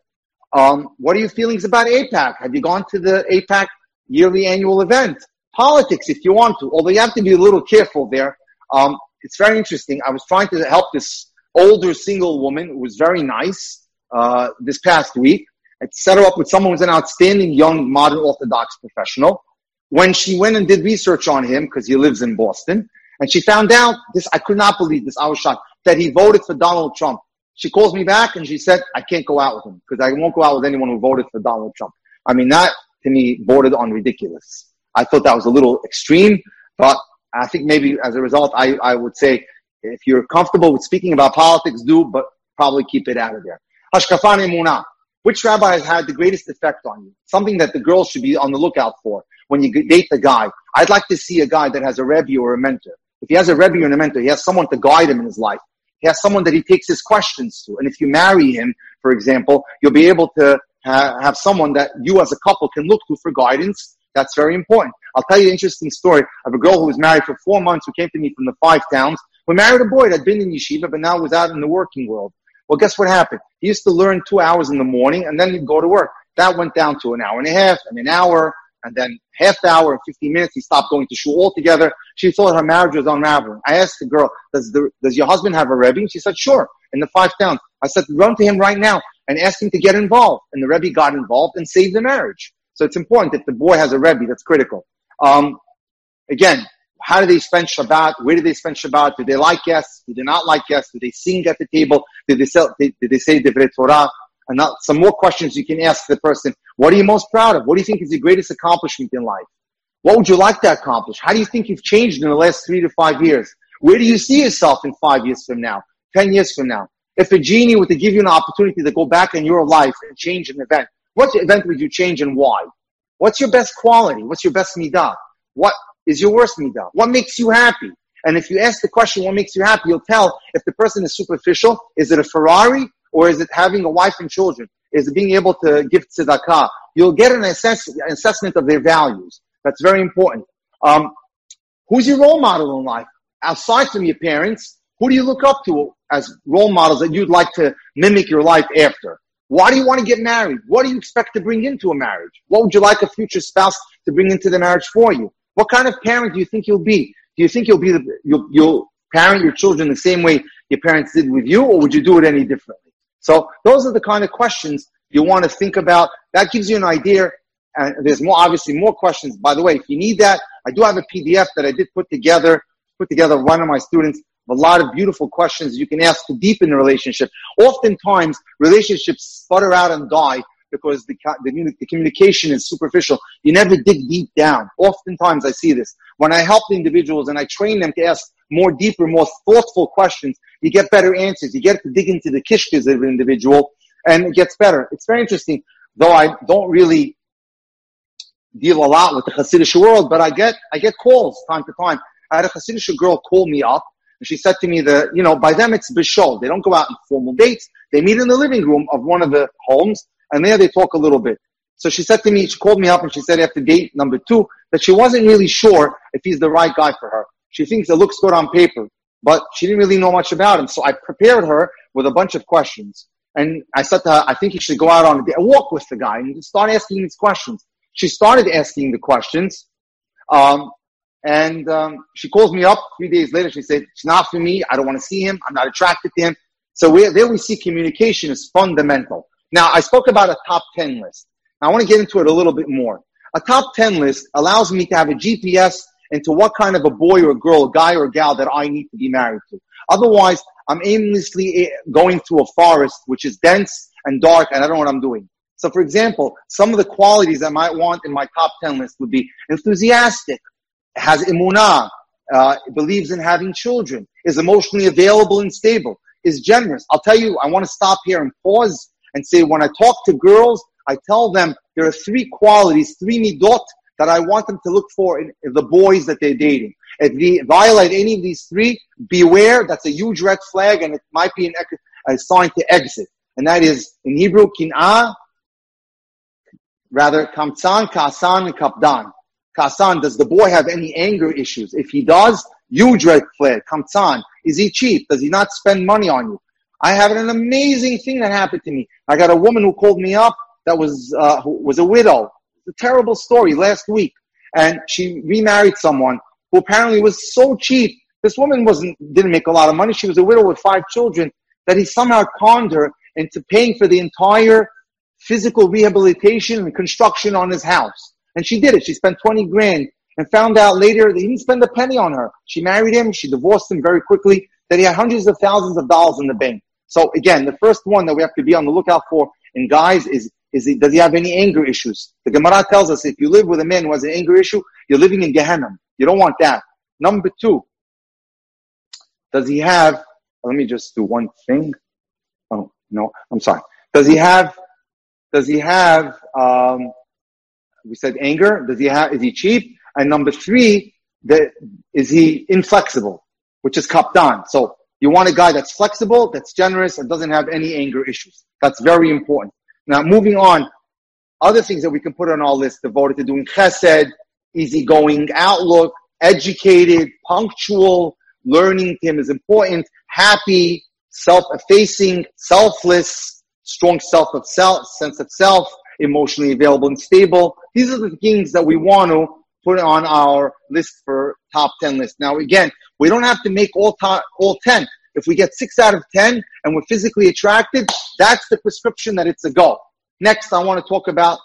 Um, what are your feelings about AIPAC? Have you gone to the AIPAC yearly annual event? Politics, if you want to, although you have to be a little careful there. Um, it's very interesting. I was trying to help this older single woman who was very nice uh, this past week. Set her up with someone who's an outstanding young modern Orthodox professional. When she went and did research on him, because he lives in Boston, and she found out this, I could not believe this, I was shocked, that he voted for Donald Trump. She calls me back and she said, I can't go out with him because I won't go out with anyone who voted for Donald Trump. I mean, that to me bordered on ridiculous. I thought that was a little extreme, but I think maybe as a result, I, I would say if you're comfortable with speaking about politics, do, but probably keep it out of there. Hashkafan Emunah. Which rabbi has had the greatest effect on you? Something that the girls should be on the lookout for when you date the guy. I'd like to see a guy that has a rebbe or a mentor. If he has a rebbe or a mentor, he has someone to guide him in his life. He has someone that he takes his questions to. And if you marry him, for example, you'll be able to ha- have someone that you as a couple can look to for guidance. That's very important. I'll tell you an interesting story of a girl who was married for four months who came to me from the five towns. We married a boy that had been in yeshiva, but now was out in the working world. Well, guess what happened? He used to learn two hours in the morning and then he'd go to work. That went down to an hour and a half and an hour and then half hour and 15 minutes. He stopped going to shul altogether She thought her marriage was unraveling. I asked the girl, does the, does your husband have a Rebbe? She said, sure, in the five towns. I said, run to him right now and ask him to get involved. And the Rebbe got involved and saved the marriage. So it's important that the boy has a Rebbe, that's critical. Um, again, how do they spend Shabbat? Where do they spend Shabbat? Do they like guests? Do they not like guests? Do they sing at the table? Did they, sell, did, did they say Divrei Torah? And not, some more questions you can ask the person. What are you most proud of? What do you think is the greatest accomplishment in life? What would you like to accomplish? How do you think you've changed in the last three to five years? Where do you see yourself in five years from now? Ten years from now? If a genie were to give you an opportunity to go back in your life and change an event, what event would you change and why? What's your best quality? What's your best midah? What is your worst midah? What makes you happy? And if you ask the question, what makes you happy, you'll tell if the person is superficial, is it a Ferrari or is it having a wife and children? Is it being able to give tzedakah? You'll get an assess- assessment of their values. That's very important. Um, who's your role model in life? Aside from your parents, who do you look up to as role models that you'd like to mimic your life after? Why do you want to get married? What do you expect to bring into a marriage? What would you like a future spouse to bring into the marriage for you? What kind of parent do you think you'll be? Do you think you'll be the, you'll, you'll parent your children the same way your parents did with you, or would you do it any differently? So those are the kind of questions you want to think about. That gives you an idea and there's more, obviously more questions. By the way, if you need that, I do have a PDF that I did put together, put together one of my students, a lot of beautiful questions you can ask to deepen the relationship. Oftentimes, relationships sputter out and die because the, the, the, communication is superficial. You never dig deep down. Oftentimes I see this. When I help the individuals and I train them to ask more deeper, more thoughtful questions, you get better answers. You get to dig into the kishkas of an individual and it gets better. It's very interesting, though I don't really deal a lot with the Hasidic world, but I get, I get calls time to time. I had a Hasidic girl call me up and she said to me that, you know, by them it's bishol. They don't go out on formal dates. They meet in the living room of one of the homes and there they talk a little bit. So she said to me, she called me up and she said after date number two that she wasn't really sure if he's the right guy for her. She thinks it looks good on paper, but she didn't really know much about him. So I prepared her with a bunch of questions. And I said to her, I think you should go out on a, a walk with the guy and start asking these questions. She started asking the questions. Um, and um, she calls me up three days later. She said, it's not for me. I don't want to see him. I'm not attracted to him. So there we see communication is fundamental. Now, I spoke about a top 10 list. I want to get into it a little bit more. A top 10 list allows me to have a GPS into what kind of a boy or a girl, a guy or a gal that I need to be married to. Otherwise, I'm aimlessly eh, going through a forest which is dense and dark and I don't know what I'm doing. So for example, some of the qualities I might want in my top 10 list would be enthusiastic, has emunah, uh, believes in having children, is emotionally available and stable, is generous. I'll tell you, I want to stop here and pause and say when I talk to girls, I tell them there are three qualities, three midot that I want them to look for in, the boys that they're dating. If they violate any of these three, beware. That's a huge red flag, and it might be an, a sign to exit. And that is in Hebrew, kin'ah, rather kamtsan, ka'asan, and kapdan. Ka'asan, does the boy have any anger issues? If he does, huge red flag. Kamtsan, is he cheap? Does he not spend money on you? I have an amazing thing that happened to me. I got a woman who called me up that was uh, was a widow. It's a terrible story last week, and she remarried someone who apparently was so cheap. This woman wasn't didn't make a lot of money. She was a widow with five children. That he somehow conned her into paying for the entire physical rehabilitation and construction on his house. And she did it. She spent 20 grand and found out later that he didn't spend a penny on her. She married him. She divorced him very quickly. That he had hundreds of thousands of dollars in the bank. So again, the first one that we have to be on the lookout for in guys is, is he, does he have any anger issues? The Gemara tells us if you live with a man who has an anger issue, you're living in Gehenna. You don't want that. Number two, does he have, let me just do one thing. Oh, no, I'm sorry. Does he have does he have, um, we said anger? Does he have, is he cheap? And number three, is he inflexible, which is kapdan. So you want a guy that's flexible, that's generous, and doesn't have any anger issues. That's very important. Now moving on, other things that we can put on our list devoted to doing chesed, easygoing outlook, educated, punctual, learning him is important, happy, self-effacing, selfless, strong self of self, sense of self, emotionally available and stable. These are the things that we want to put on our list for top 10 list. Now, again, we don't have to make all, top, all 10. If we get six out of 10 and we're physically attracted, that's the prescription that it's a go. Next, I want to talk about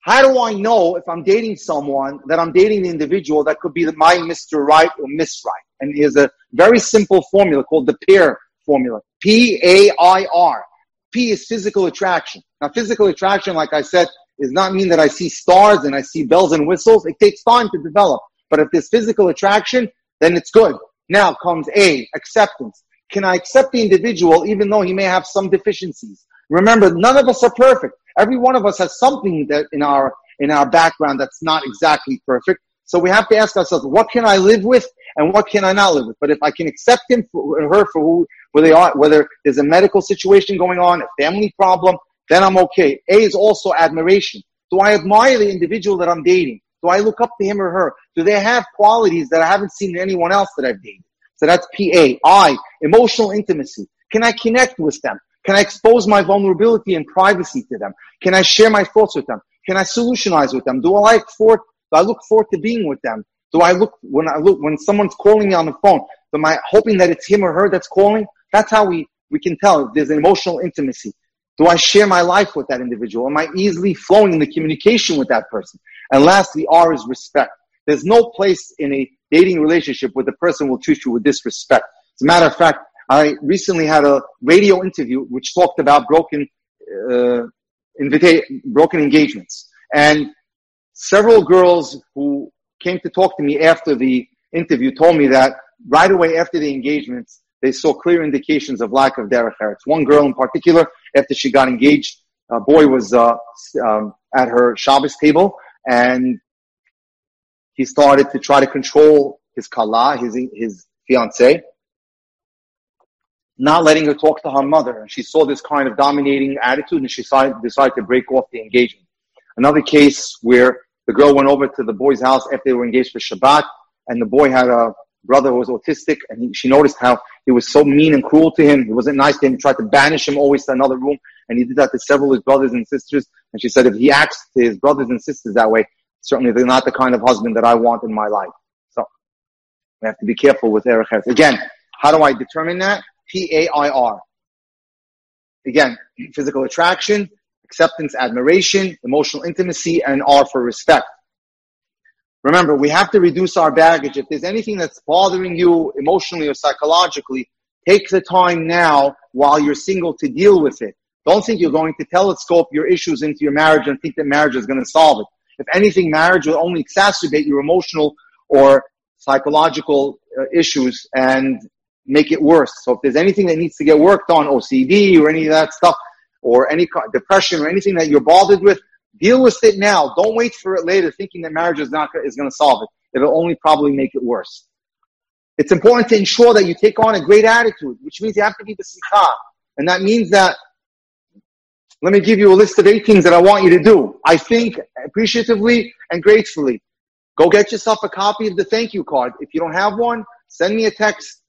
how do I know if I'm dating someone that I'm dating the individual that could be my Mr. Right or Miss Right? And here's a very simple formula called the PAIR formula. P-A-I-R. P is physical attraction. Now, physical attraction, like I said, does not mean that I see stars and I see bells and whistles. It takes time to develop. But if there's physical attraction, then it's good. Now comes A, acceptance. Can I accept the individual even though he may have some deficiencies? Remember, none of us are perfect. Every one of us has something that in our, in our background that's not exactly perfect. So we have to ask ourselves, what can I live with and what can I not live with? But if I can accept him for, her for who, where they are, whether there's a medical situation going on, a family problem, then I'm okay. A is also admiration. Do I admire the individual that I'm dating? Do I look up to him or her? Do they have qualities that I haven't seen in anyone else that I've dated? So that's PA. I, emotional intimacy. Can I connect with them? Can I expose my vulnerability and privacy to them? Can I share my thoughts with them? Can I solutionize with them? Do I like for, do I look forward to being with them? Do I look, when I look, when someone's calling me on the phone, am I hoping that it's him or her that's calling? That's how we, we can tell if there's emotional intimacy. Do I share my life with that individual? Am I easily flowing in the communication with that person? And lastly, R is respect. There's no place in a dating relationship where the person will treat you with disrespect. As a matter of fact, I recently had a radio interview which talked about broken, uh, invita- broken engagements. And several girls who came to talk to me after the interview told me that right away after the engagements, they saw clear indications of lack of derech eretz. One girl in particular, after she got engaged, a boy was uh, um, at her Shabbos table, and he started to try to control his kala, his his fiance, not letting her talk to her mother. And she saw this kind of dominating attitude, and she decided, decided to break off the engagement. Another case where the girl went over to the boy's house after they were engaged for Shabbat, and the boy had a brother who was autistic, and he, she noticed how he was so mean and cruel to him. He wasn't nice to him. He tried to banish him always to another room, and he did that to several of his brothers and sisters. And she said, if he acts to his brothers and sisters that way, certainly they're not the kind of husband that I want in my life. So we have to be careful with Erech Again, how do I determine that? P-A-I-R. Again, physical attraction, acceptance, admiration, emotional intimacy, and R for respect. Remember, we have to reduce our baggage. If there's anything that's bothering you emotionally or psychologically, take the time now while you're single to deal with it. Don't think you're going to telescope your issues into your marriage and think that marriage is going to solve it. If anything, marriage will only exacerbate your emotional or psychological uh, issues and make it worse. So if there's anything that needs to get worked on, OCD or any of that stuff, or any depression or anything that you're bothered with, deal with it now. Don't wait for it later thinking that marriage is not is going to solve it. It'll only probably make it worse. It's important to ensure that you take on a great attitude, which means you have to be the simcha. And that means that let me give you a list of eight things that I want you to do. I think appreciatively and gratefully. Go get yourself a copy of the thank you card. If you don't have one, send me a text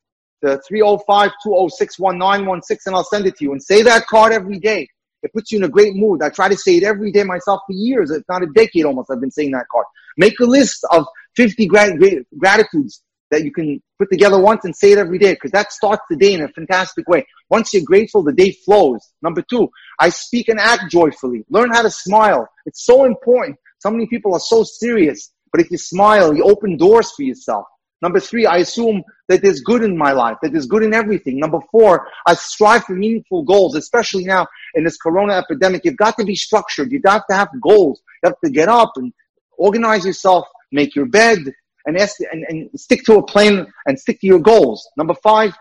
to 305-206-1916 and I'll send it to you. And say that card every day. It puts you in a great mood. I try to say it every day myself for years. It's not a decade almost I've been saying that card. Make a list of 50 grat- gratitudes that you can put together once and say it every day because that starts the day in a fantastic way. Once you're grateful, the day flows. Number two, I speak and act joyfully. Learn how to smile. It's so important. So many people are so serious, but if you smile, you open doors for yourself. Number three, I assume that there's good in my life, that there's good in everything. Number four, I strive for meaningful goals, especially now in this corona epidemic. You've got to be structured. You've got to have goals. You have to get up and organize yourself, make your bed, and, and, and stick to a plan and stick to your goals. Number five,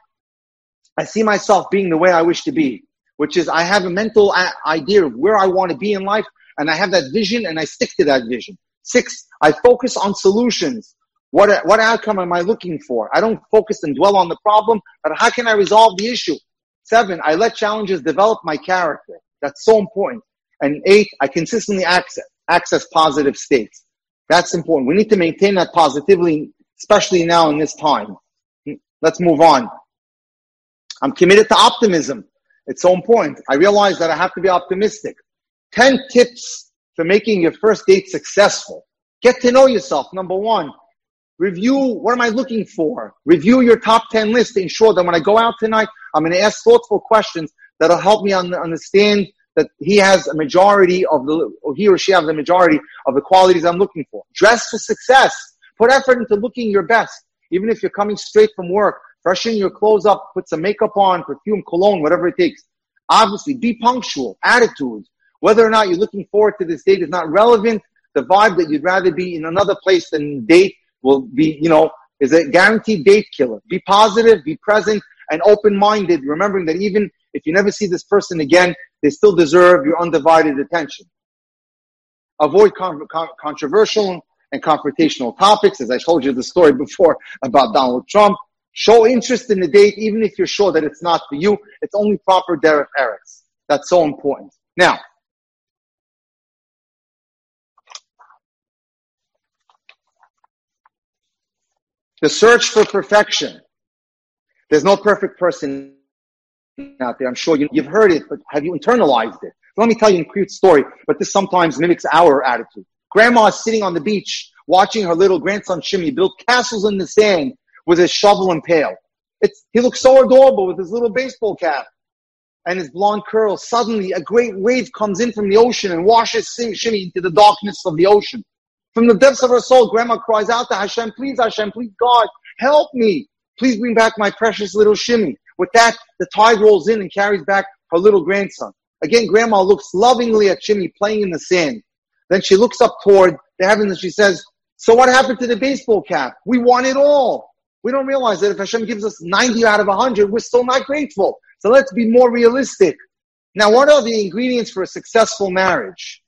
I see myself being the way I wish to be, which is I have a mental idea of where I want to be in life, and I have that vision, and I stick to that vision. Six, I focus on solutions. What, what outcome am I looking for? I don't focus and dwell on the problem, but how can I resolve the issue? Seven, I let challenges develop my character. That's so important. And eight, I consistently access, access positive states. That's important. We need to maintain that positively, especially now in this time. Let's move on. I'm committed to optimism. It's so important. I realize that I have to be optimistic. 10 tips for making your first date successful. Get to know yourself. Number one, Review what am I looking for? Review your top 10 list to ensure that when I go out tonight, I'm going to ask thoughtful questions that'll help me un- understand that he has a majority of the, or he or she has the majority of the qualities I'm looking for. Dress for success. Put effort into looking your best. Even if you're coming straight from work, freshen your clothes up, put some makeup on, perfume, cologne, whatever it takes. Obviously, be punctual, attitude. Whether or not you're looking forward to this date is not relevant. The vibe that you'd rather be in another place than date will be, you know, is a guaranteed date killer. Be positive, be present, and open-minded, remembering that even if you never see this person again, they still deserve your undivided attention. Avoid con- con- controversial and confrontational topics, as I told you the story before about Donald Trump. Show interest in the date, even if you're sure that it's not for you. It's only proper derech eretz. That's so important. Now, the search for perfection. There's no perfect person out there. I'm sure you, have heard it, but have you internalized it? Let me tell you a cute story, but this sometimes mimics our attitude. Grandma is sitting on the beach watching her little grandson Shimmy build castles in the sand with his shovel and pail. It's, he looks so adorable with his little baseball cap and his blonde curls. Suddenly, a great wave comes in from the ocean and washes Shimmy into the darkness of the ocean. From the depths of her soul, Grandma cries out to Hashem, please Hashem, please God, help me. Please bring back my precious little Shimmy. With that, the tide rolls in and carries back her little grandson. Again, Grandma looks lovingly at Shimmy playing in the sand. Then she looks up toward the heavens and she says, so what happened to the baseball cap? We won it all. We don't realize that if Hashem gives us 90 out of 100, we're still not grateful. So let's be more realistic. Now, what are the ingredients for a successful marriage?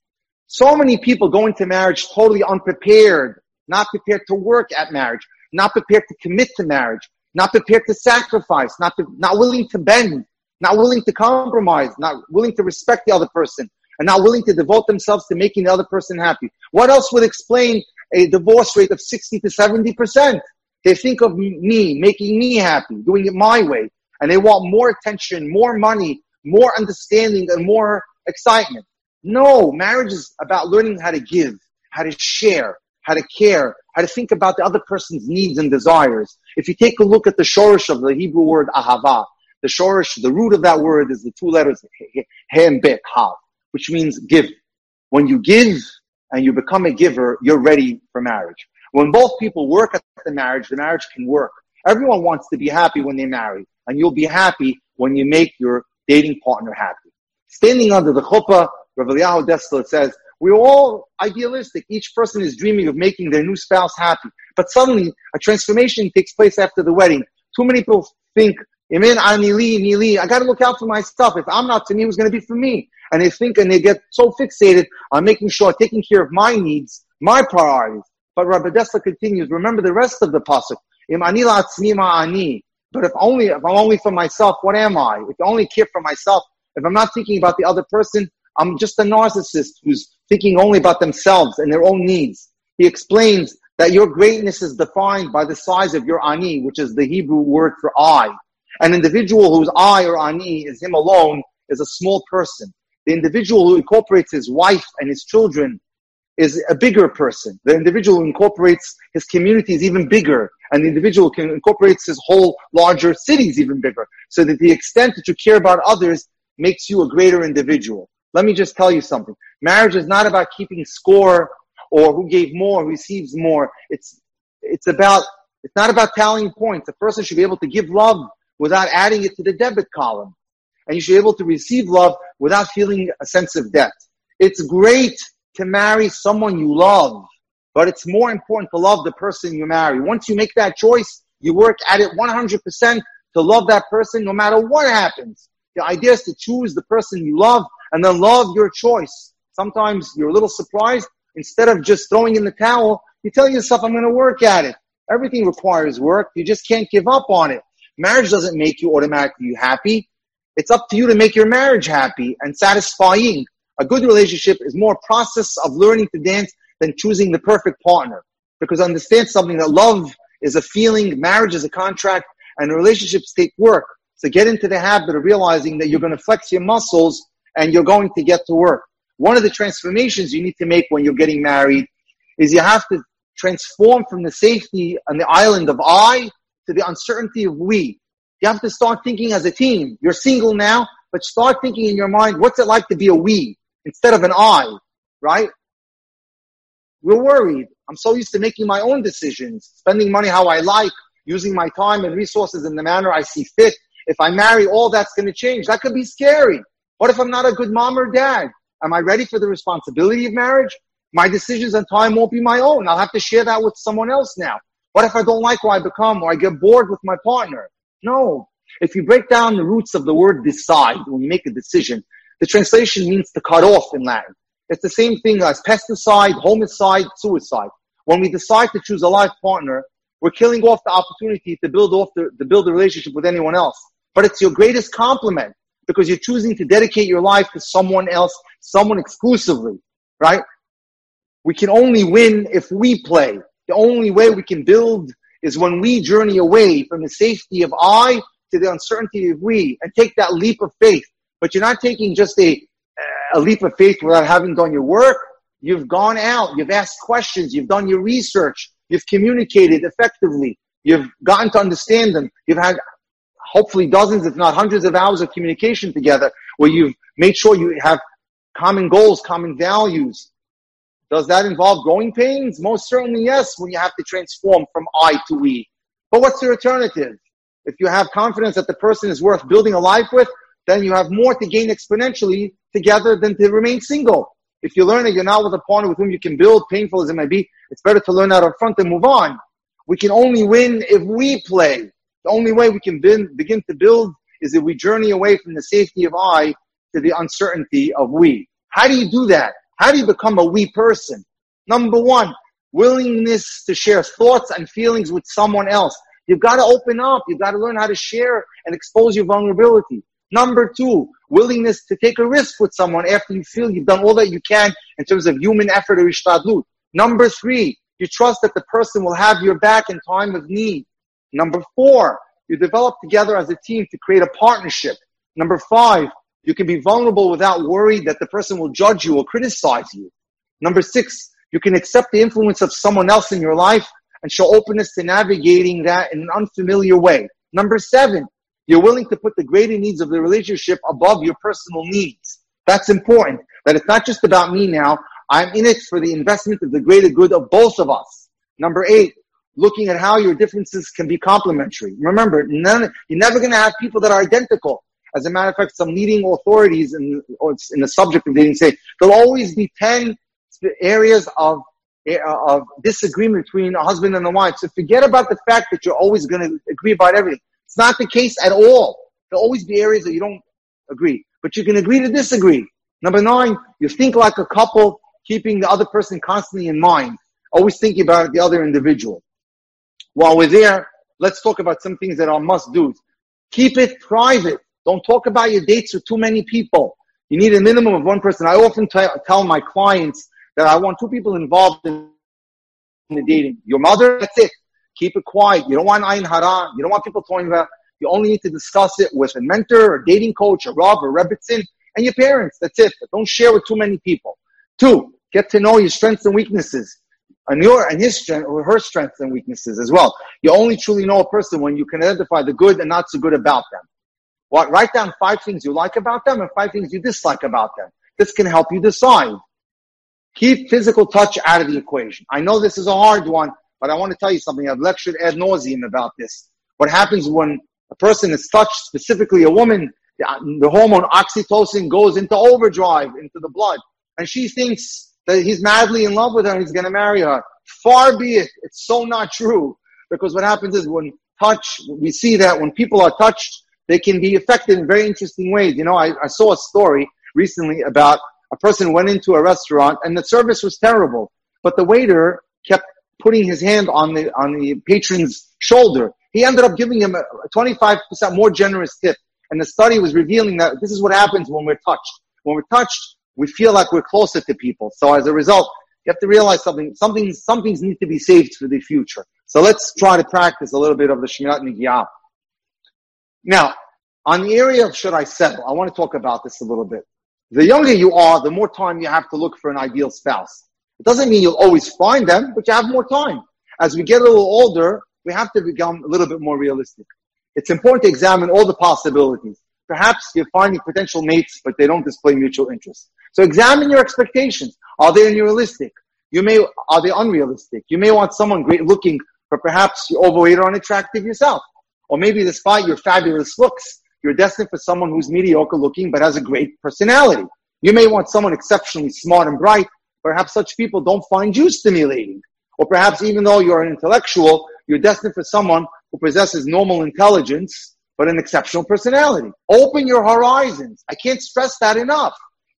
So many people go into marriage totally unprepared, not prepared to work at marriage, not prepared to commit to marriage, not prepared to sacrifice, not, to, not willing to bend, not willing to compromise, not willing to respect the other person, and not willing to devote themselves to making the other person happy. What else would explain a divorce rate of 60 to 70%? They think of me, making me happy, doing it my way, and they want more attention, more money, more understanding, and more excitement. No, marriage is about learning how to give, how to share, how to care, how to think about the other person's needs and desires. If you take a look at the shorish of the Hebrew word ahava, the shorish, the root of that word is the two letters hem bet hav, which means give. When you give and you become a giver, you're ready for marriage. When both people work at the marriage, the marriage can work. Everyone wants to be happy when they marry, and you'll be happy when you make your dating partner happy. Standing under the chuppah, Rav Eliyahu says, we're all idealistic. Each person is dreaming of making their new spouse happy. But suddenly, a transformation takes place after the wedding. Too many people think, Imin anili nili. I got to look out for myself. If I'm not to me, who's going to be for me? And they think and they get so fixated on making sure, taking care of my needs, my priorities. But Rabbi Dessler continues, remember the rest of the pasuk. Im anila ani. But if only, if I'm only for myself, what am I? If I only care for myself, if I'm not thinking about the other person, I'm just a narcissist who's thinking only about themselves and their own needs. He explains that your greatness is defined by the size of your ani, which is the Hebrew word for I. An individual whose I or ani is him alone is a small person. The individual who incorporates his wife and his children is a bigger person. The individual who incorporates his community is even bigger. And the individual who incorporates his whole larger city is even bigger. So that the extent that you care about others makes you a greater individual. Let me just tell you something. Marriage is not about keeping score or who gave more, receives more. It's, it's about, it's not about tallying points. A person should be able to give love without adding it to the debit column. And you should be able to receive love without feeling a sense of debt. It's great to marry someone you love, but it's more important to love the person you marry. Once you make that choice, you work at it 100% to love that person no matter what happens. The idea is to choose the person you love and then love your choice. Sometimes you're a little surprised. Instead of just throwing in the towel, you tell yourself, I'm going to work at it. Everything requires work. You just can't give up on it. Marriage doesn't make you automatically happy. It's up to you to make your marriage happy and satisfying. A good relationship is more a process of learning to dance than choosing the perfect partner. Because understand something that love is a feeling, marriage is a contract, and relationships take work. So get into the habit of realizing that you're going to flex your muscles and you're going to get to work. One of the transformations you need to make when you're getting married is you have to transform from the safety on the island of I to the uncertainty of we. You have to start thinking as a team. You're single now, but start thinking in your mind, what's it like to be a we instead of an I, right? We're worried. I'm so used to making my own decisions, spending money how I like, using my time and resources in the manner I see fit. If I marry, all that's going to change. That could be scary. What if I'm not a good mom or dad? Am I ready for the responsibility of marriage? My decisions and time won't be my own. I'll have to share that with someone else now. What if I don't like who I become or I get bored with my partner? No. If you break down the roots of the word decide when you make a decision, the translation means to cut off in Latin. It's the same thing as pesticide, homicide, suicide. When we decide to choose a life partner, we're killing off the opportunity to build off the, to build a relationship with anyone else. But it's your greatest compliment because you're choosing to dedicate your life to someone else, someone exclusively, right? We can only win if we play. The only way we can build is when we journey away from the safety of I to the uncertainty of we and take that leap of faith. But you're not taking just a, a leap of faith without having done your work. You've gone out, you've asked questions, you've done your research, you've communicated effectively, you've gotten to understand them, you've had hopefully dozens, if not hundreds of hours of communication together where you've made sure you have common goals, common values. Does that involve growing pains? Most certainly yes, when you have to transform from I to we. But what's the alternative? If you have confidence that the person is worth building a life with, then you have more to gain exponentially together than to remain single. If you learn that you're not with a partner with whom you can build, painful as it may be, it's better to learn that up front and move on. We can only win if we play. The only way we can begin to build is if we journey away from the safety of I to the uncertainty of we. How do you do that? How do you become a we person? Number one, willingness to share thoughts and feelings with someone else. You've got to open up. You've got to learn how to share and expose your vulnerability. Number two, willingness to take a risk with someone after you feel you've done all that you can in terms of human effort or ishtadlut. Number three, you trust that the person will have your back in time of need. Number four, you develop together as a team to create a partnership. Number five, you can be vulnerable without worry that the person will judge you or criticize you. Number six, you can accept the influence of someone else in your life and show openness to navigating that in an unfamiliar way. Number seven, you're willing to put the greater needs of the relationship above your personal needs. That's important. That it's not just about me now. I'm in it for the investment of the greater good of both of us. Number eight, looking at how your differences can be complementary. Remember, none, you're never going to have people that are identical. As a matter of fact, some leading authorities in, in the subject of dating say there'll always be 10 areas of, of disagreement between a husband and a wife. So forget about the fact that you're always going to agree about everything. It's not the case at all. There'll always be areas that you don't agree, but you can agree to disagree. Number nine, you think like a couple, keeping the other person constantly in mind, always thinking about the other individual. While we're there, let's talk about some things that are must do's. Keep it private. Don't talk about your dates with too many people. You need a minimum of one person. I often t- tell my clients that I want two people involved in the dating. Your mother, that's it. Keep it quiet. You don't want ayin hara. You don't want people talking about. You only need to discuss it with a mentor, a dating coach, a Rav, a Rebbetzin, and your parents. That's it. But don't share with too many people. Two, get to know your strengths and weaknesses and your and his strength or her strengths and weaknesses as well. You only truly know a person when you can identify the good and not so good about them. What write down five things you like about them and five things you dislike about them. This can help you decide. Keep physical touch out of the equation. I know this is a hard one, but I want to tell you something. I've lectured ad nauseum about this. What happens when a person is touched, specifically a woman, the, the hormone oxytocin goes into overdrive into the blood, and she thinks that he's madly in love with her and he's going to marry her. Far be it. It's so not true. Because what happens is when touch, we see that when people are touched, they can be affected in very interesting ways. You know, I, I saw a story recently about a person went into a restaurant and the service was terrible, but the waiter kept putting his hand on the, on the patron's shoulder. He ended up giving him a 25% more generous tip. And the study was revealing that this is what happens when we're touched. When we're touched, we feel like we're closer to people. So as a result, you have to realize something, something, some things need to be saved for the future. So let's try to practice a little bit of the Shmirat Nigiyah. Now, on the area of should I settle, I want to talk about this a little bit. The younger you are, the more time you have to look for an ideal spouse. It doesn't mean you'll always find them, but you have more time. As we get a little older, we have to become a little bit more realistic. It's important to examine all the possibilities. Perhaps you're finding potential mates, but they don't display mutual interest. So examine your expectations. Are they unrealistic? You may, are they unrealistic? You may want someone great looking, but perhaps you're overweight or unattractive yourself. Or maybe despite your fabulous looks, you're destined for someone who's mediocre looking, but has a great personality. You may want someone exceptionally smart and bright. Perhaps such people don't find you stimulating. Or perhaps even though you're an intellectual, you're destined for someone who possesses normal intelligence, but an exceptional personality. Open your horizons. I can't stress that enough.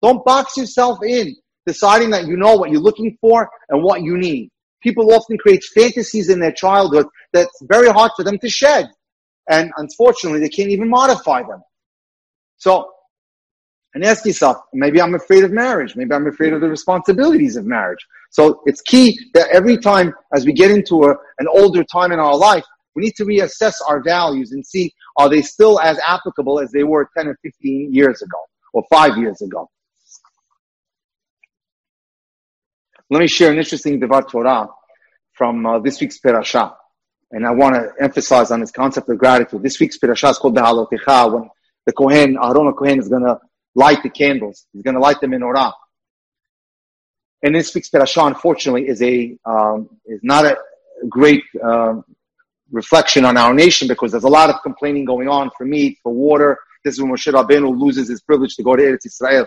Don't box yourself in, deciding that you know what you're looking for and what you need. People often create fantasies in their childhood that's very hard for them to shed. And unfortunately, they can't even modify them. So, and ask yourself, maybe I'm afraid of marriage. Maybe I'm afraid of the responsibilities of marriage. So it's key that every time as we get into a, an older time in our life, we need to reassess our values and see are they still as applicable as they were 10 or 15 years ago or five years ago. Let me share an interesting Devar Torah from uh, this week's Perashah. And I want to emphasize on this concept of gratitude. This week's Perashah is called the Behalotecha, when the Kohen, Aaron Kohen is going to light the candles. He's going to light the menorah. And this week's Perashah, unfortunately, is a, um, is not a great, uh, reflection on our nation because there's a lot of complaining going on for meat, for water. This is when Moshe Rabbeinu loses his privilege to go to Eretz Israel.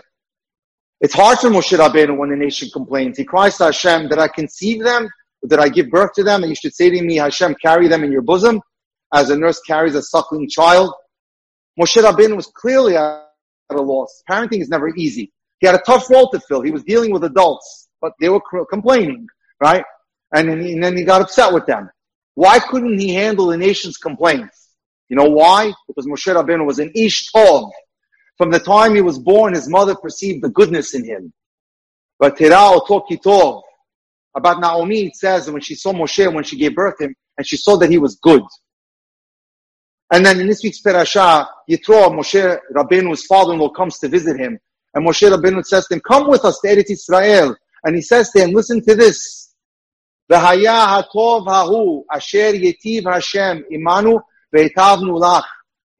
It's hard for Moshe Rabbeinu when the nation complains. He cries to Hashem, that I conceive them? that I give birth to them? And you should say to me, Hashem, carry them in your bosom as a nurse carries a suckling child. Moshe Rabbeinu was clearly at a loss. Parenting is never easy. He had a tough role to fill. He was dealing with adults, but they were complaining, right? And then, he, got upset with them. Why couldn't he handle the nation's complaints? You know why? Because Moshe Rabbeinu was an Ish Tov. From the time he was born, his mother perceived the goodness in him. About Naomi, it says when she saw Moshe, when she gave birth to him, and she saw that he was good. And then in this week's parasha, Yitro, Moshe Rabbeinu's father-in-law comes to visit him. And Moshe Rabbeinu says to him, come with us to Eretz Israel. And he says to him, listen to this. V'haya hatov hahu asher yetiv Hashem imanu ve'etavnu lach.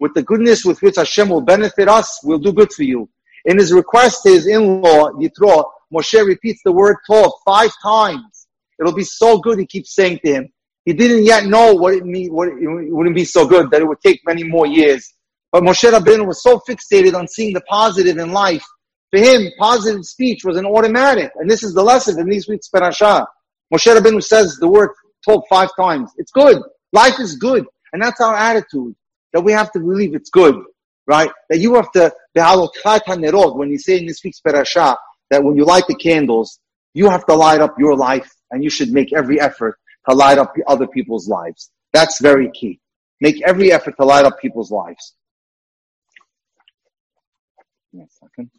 With the goodness with which Hashem will benefit us, we'll do good for you. In his request to his in-law, Yitro, Moshe repeats the word tov five times. It'll be so good, he keeps saying to him. He didn't yet know what it mean, what it, it wouldn't be so good, that it would take many more years. But Moshe Rabbeinu was so fixated on seeing the positive in life. For him, positive speech was an automatic. And this is the lesson in these week's parashah. Moshe Rabbeinu says the word tov five times. It's good. Life is good. And that's our attitude. That we have to believe it's good. Right? That you have to, when you say in this week's parashah, that when you light the candles, you have to light up your life and you should make every effort to light up other people's lives. That's very key. Make every effort to light up people's lives. One second.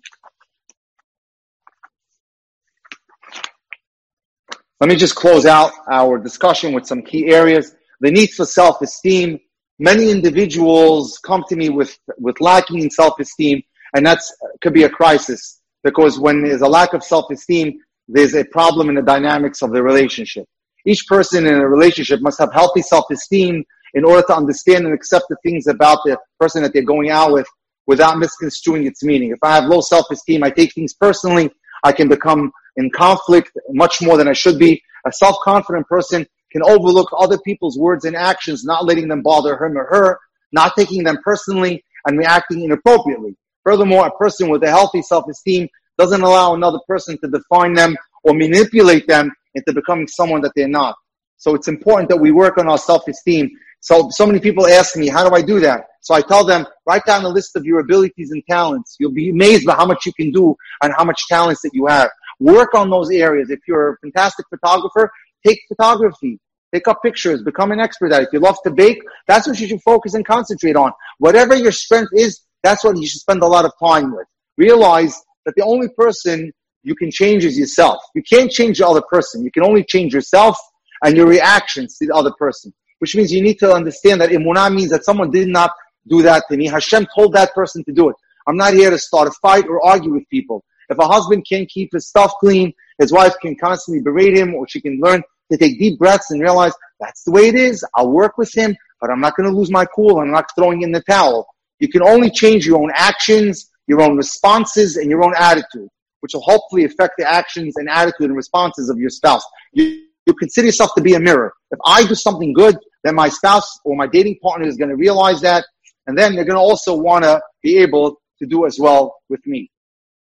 Let me just close out our discussion with some key areas. The need for self-esteem. Many individuals come to me with, with lacking in self-esteem, and that could be a crisis because when there's a lack of self-esteem, there's a problem in the dynamics of the relationship. Each person in a relationship must have healthy self-esteem in order to understand and accept the things about the person that they're going out with without misconstruing its meaning. If I have low self-esteem, I take things personally, I can become in conflict much more than I should be. A self-confident person can overlook other people's words and actions, not letting them bother him or her, not taking them personally and reacting inappropriately. Furthermore, a person with a healthy self-esteem doesn't allow another person to define them or manipulate them into becoming someone that they're not. So it's important that we work on our self-esteem. So, so many people ask me, how do I do that? So I tell them, write down a list of your abilities and talents. You'll be amazed by how much you can do and how much talents that you have. Work on those areas. If you're a fantastic photographer, take photography. Take up pictures, become an expert at it. If you love to bake, that's what you should focus and concentrate on. Whatever your strength is, that's what you should spend a lot of time with. Realize that the only person you can change is yourself. You can't change the other person. You can only change yourself and your reactions to the other person. Which means you need to understand that emunah means that someone did not do that to me. Hashem told that person to do it. I'm not here to start a fight or argue with people. If a husband can't keep his stuff clean, his wife can constantly berate him or she can learn to take deep breaths and realize that's the way it is. I'll work with him, but I'm not going to lose my cool. I'm not throwing in the towel. You can only change your own actions, your own responses, and your own attitude, which will hopefully affect the actions and attitude and responses of your spouse. You, you consider yourself to be a mirror. If I do something good, then my spouse or my dating partner is going to realize that, and then they're going to also want to be able to do as well with me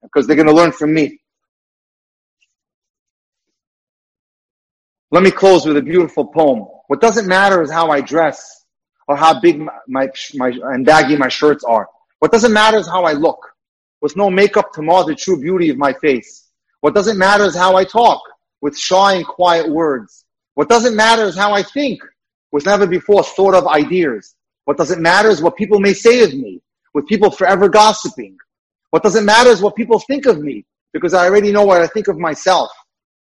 because they're going to learn from me. Let me close with a beautiful poem. What doesn't matter is how I dress or how big my, my, my and baggy my shirts are. What doesn't matter is how I look. With no makeup to mar the true beauty of my face. What doesn't matter is how I talk with shy and quiet words. What doesn't matter is how I think with never before thought of ideas. What doesn't matter is what people may say of me with people forever gossiping. What doesn't matter is what people think of me because I already know what I think of myself.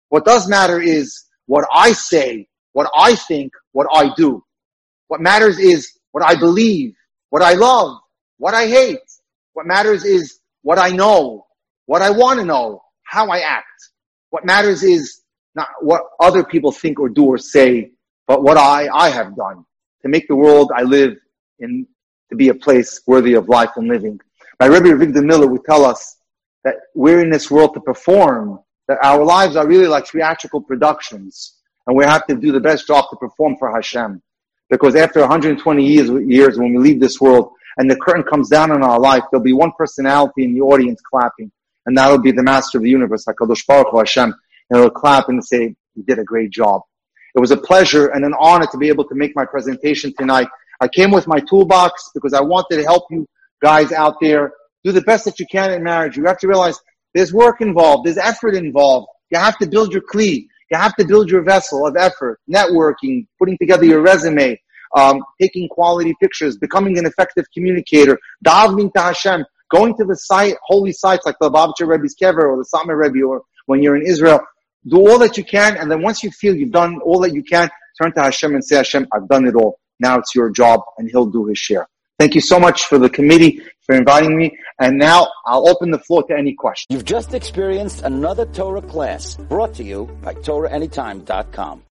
What does matter is what I say, what I think, what I do. What matters is what I believe, what I love, what I hate. What matters is what I know, what I want to know, how I act. What matters is not what other people think or do or say, but what I, I have done to make the world I live in to be a place worthy of life and living. My Rebbe Avigdor Miller would tell us that we're in this world to perform, that our lives are really like theatrical productions, and we have to do the best job to perform for Hashem. Because after 120 years, years when we leave this world and the curtain comes down on our life, there'll be one personality in the audience clapping, and that'll be the master of the universe, HaKadosh Baruch Hu Hashem, and he'll clap and say, you did a great job. It was a pleasure and an honor to be able to make my presentation tonight. I came with my toolbox because I wanted to help you guys out there do the best that you can in marriage. You have to realize there's work involved, there's effort involved. You have to build your kli. You have to build your vessel of effort, networking, putting together your resume, um, taking quality pictures, becoming an effective communicator, davening to Hashem, going to the site, holy sites like the Lubavitcher Rebbe's Kever or the Satmar Rebbe or when you're in Israel. Do all that you can, and then once you feel you've done all that you can, turn to Hashem and say, Hashem, I've done it all. Now it's your job, and He'll do His share. Thank you so much for the committee for inviting me. And now I'll open the floor to any questions. You've just experienced another Torah class brought to you by TorahAnytime.com.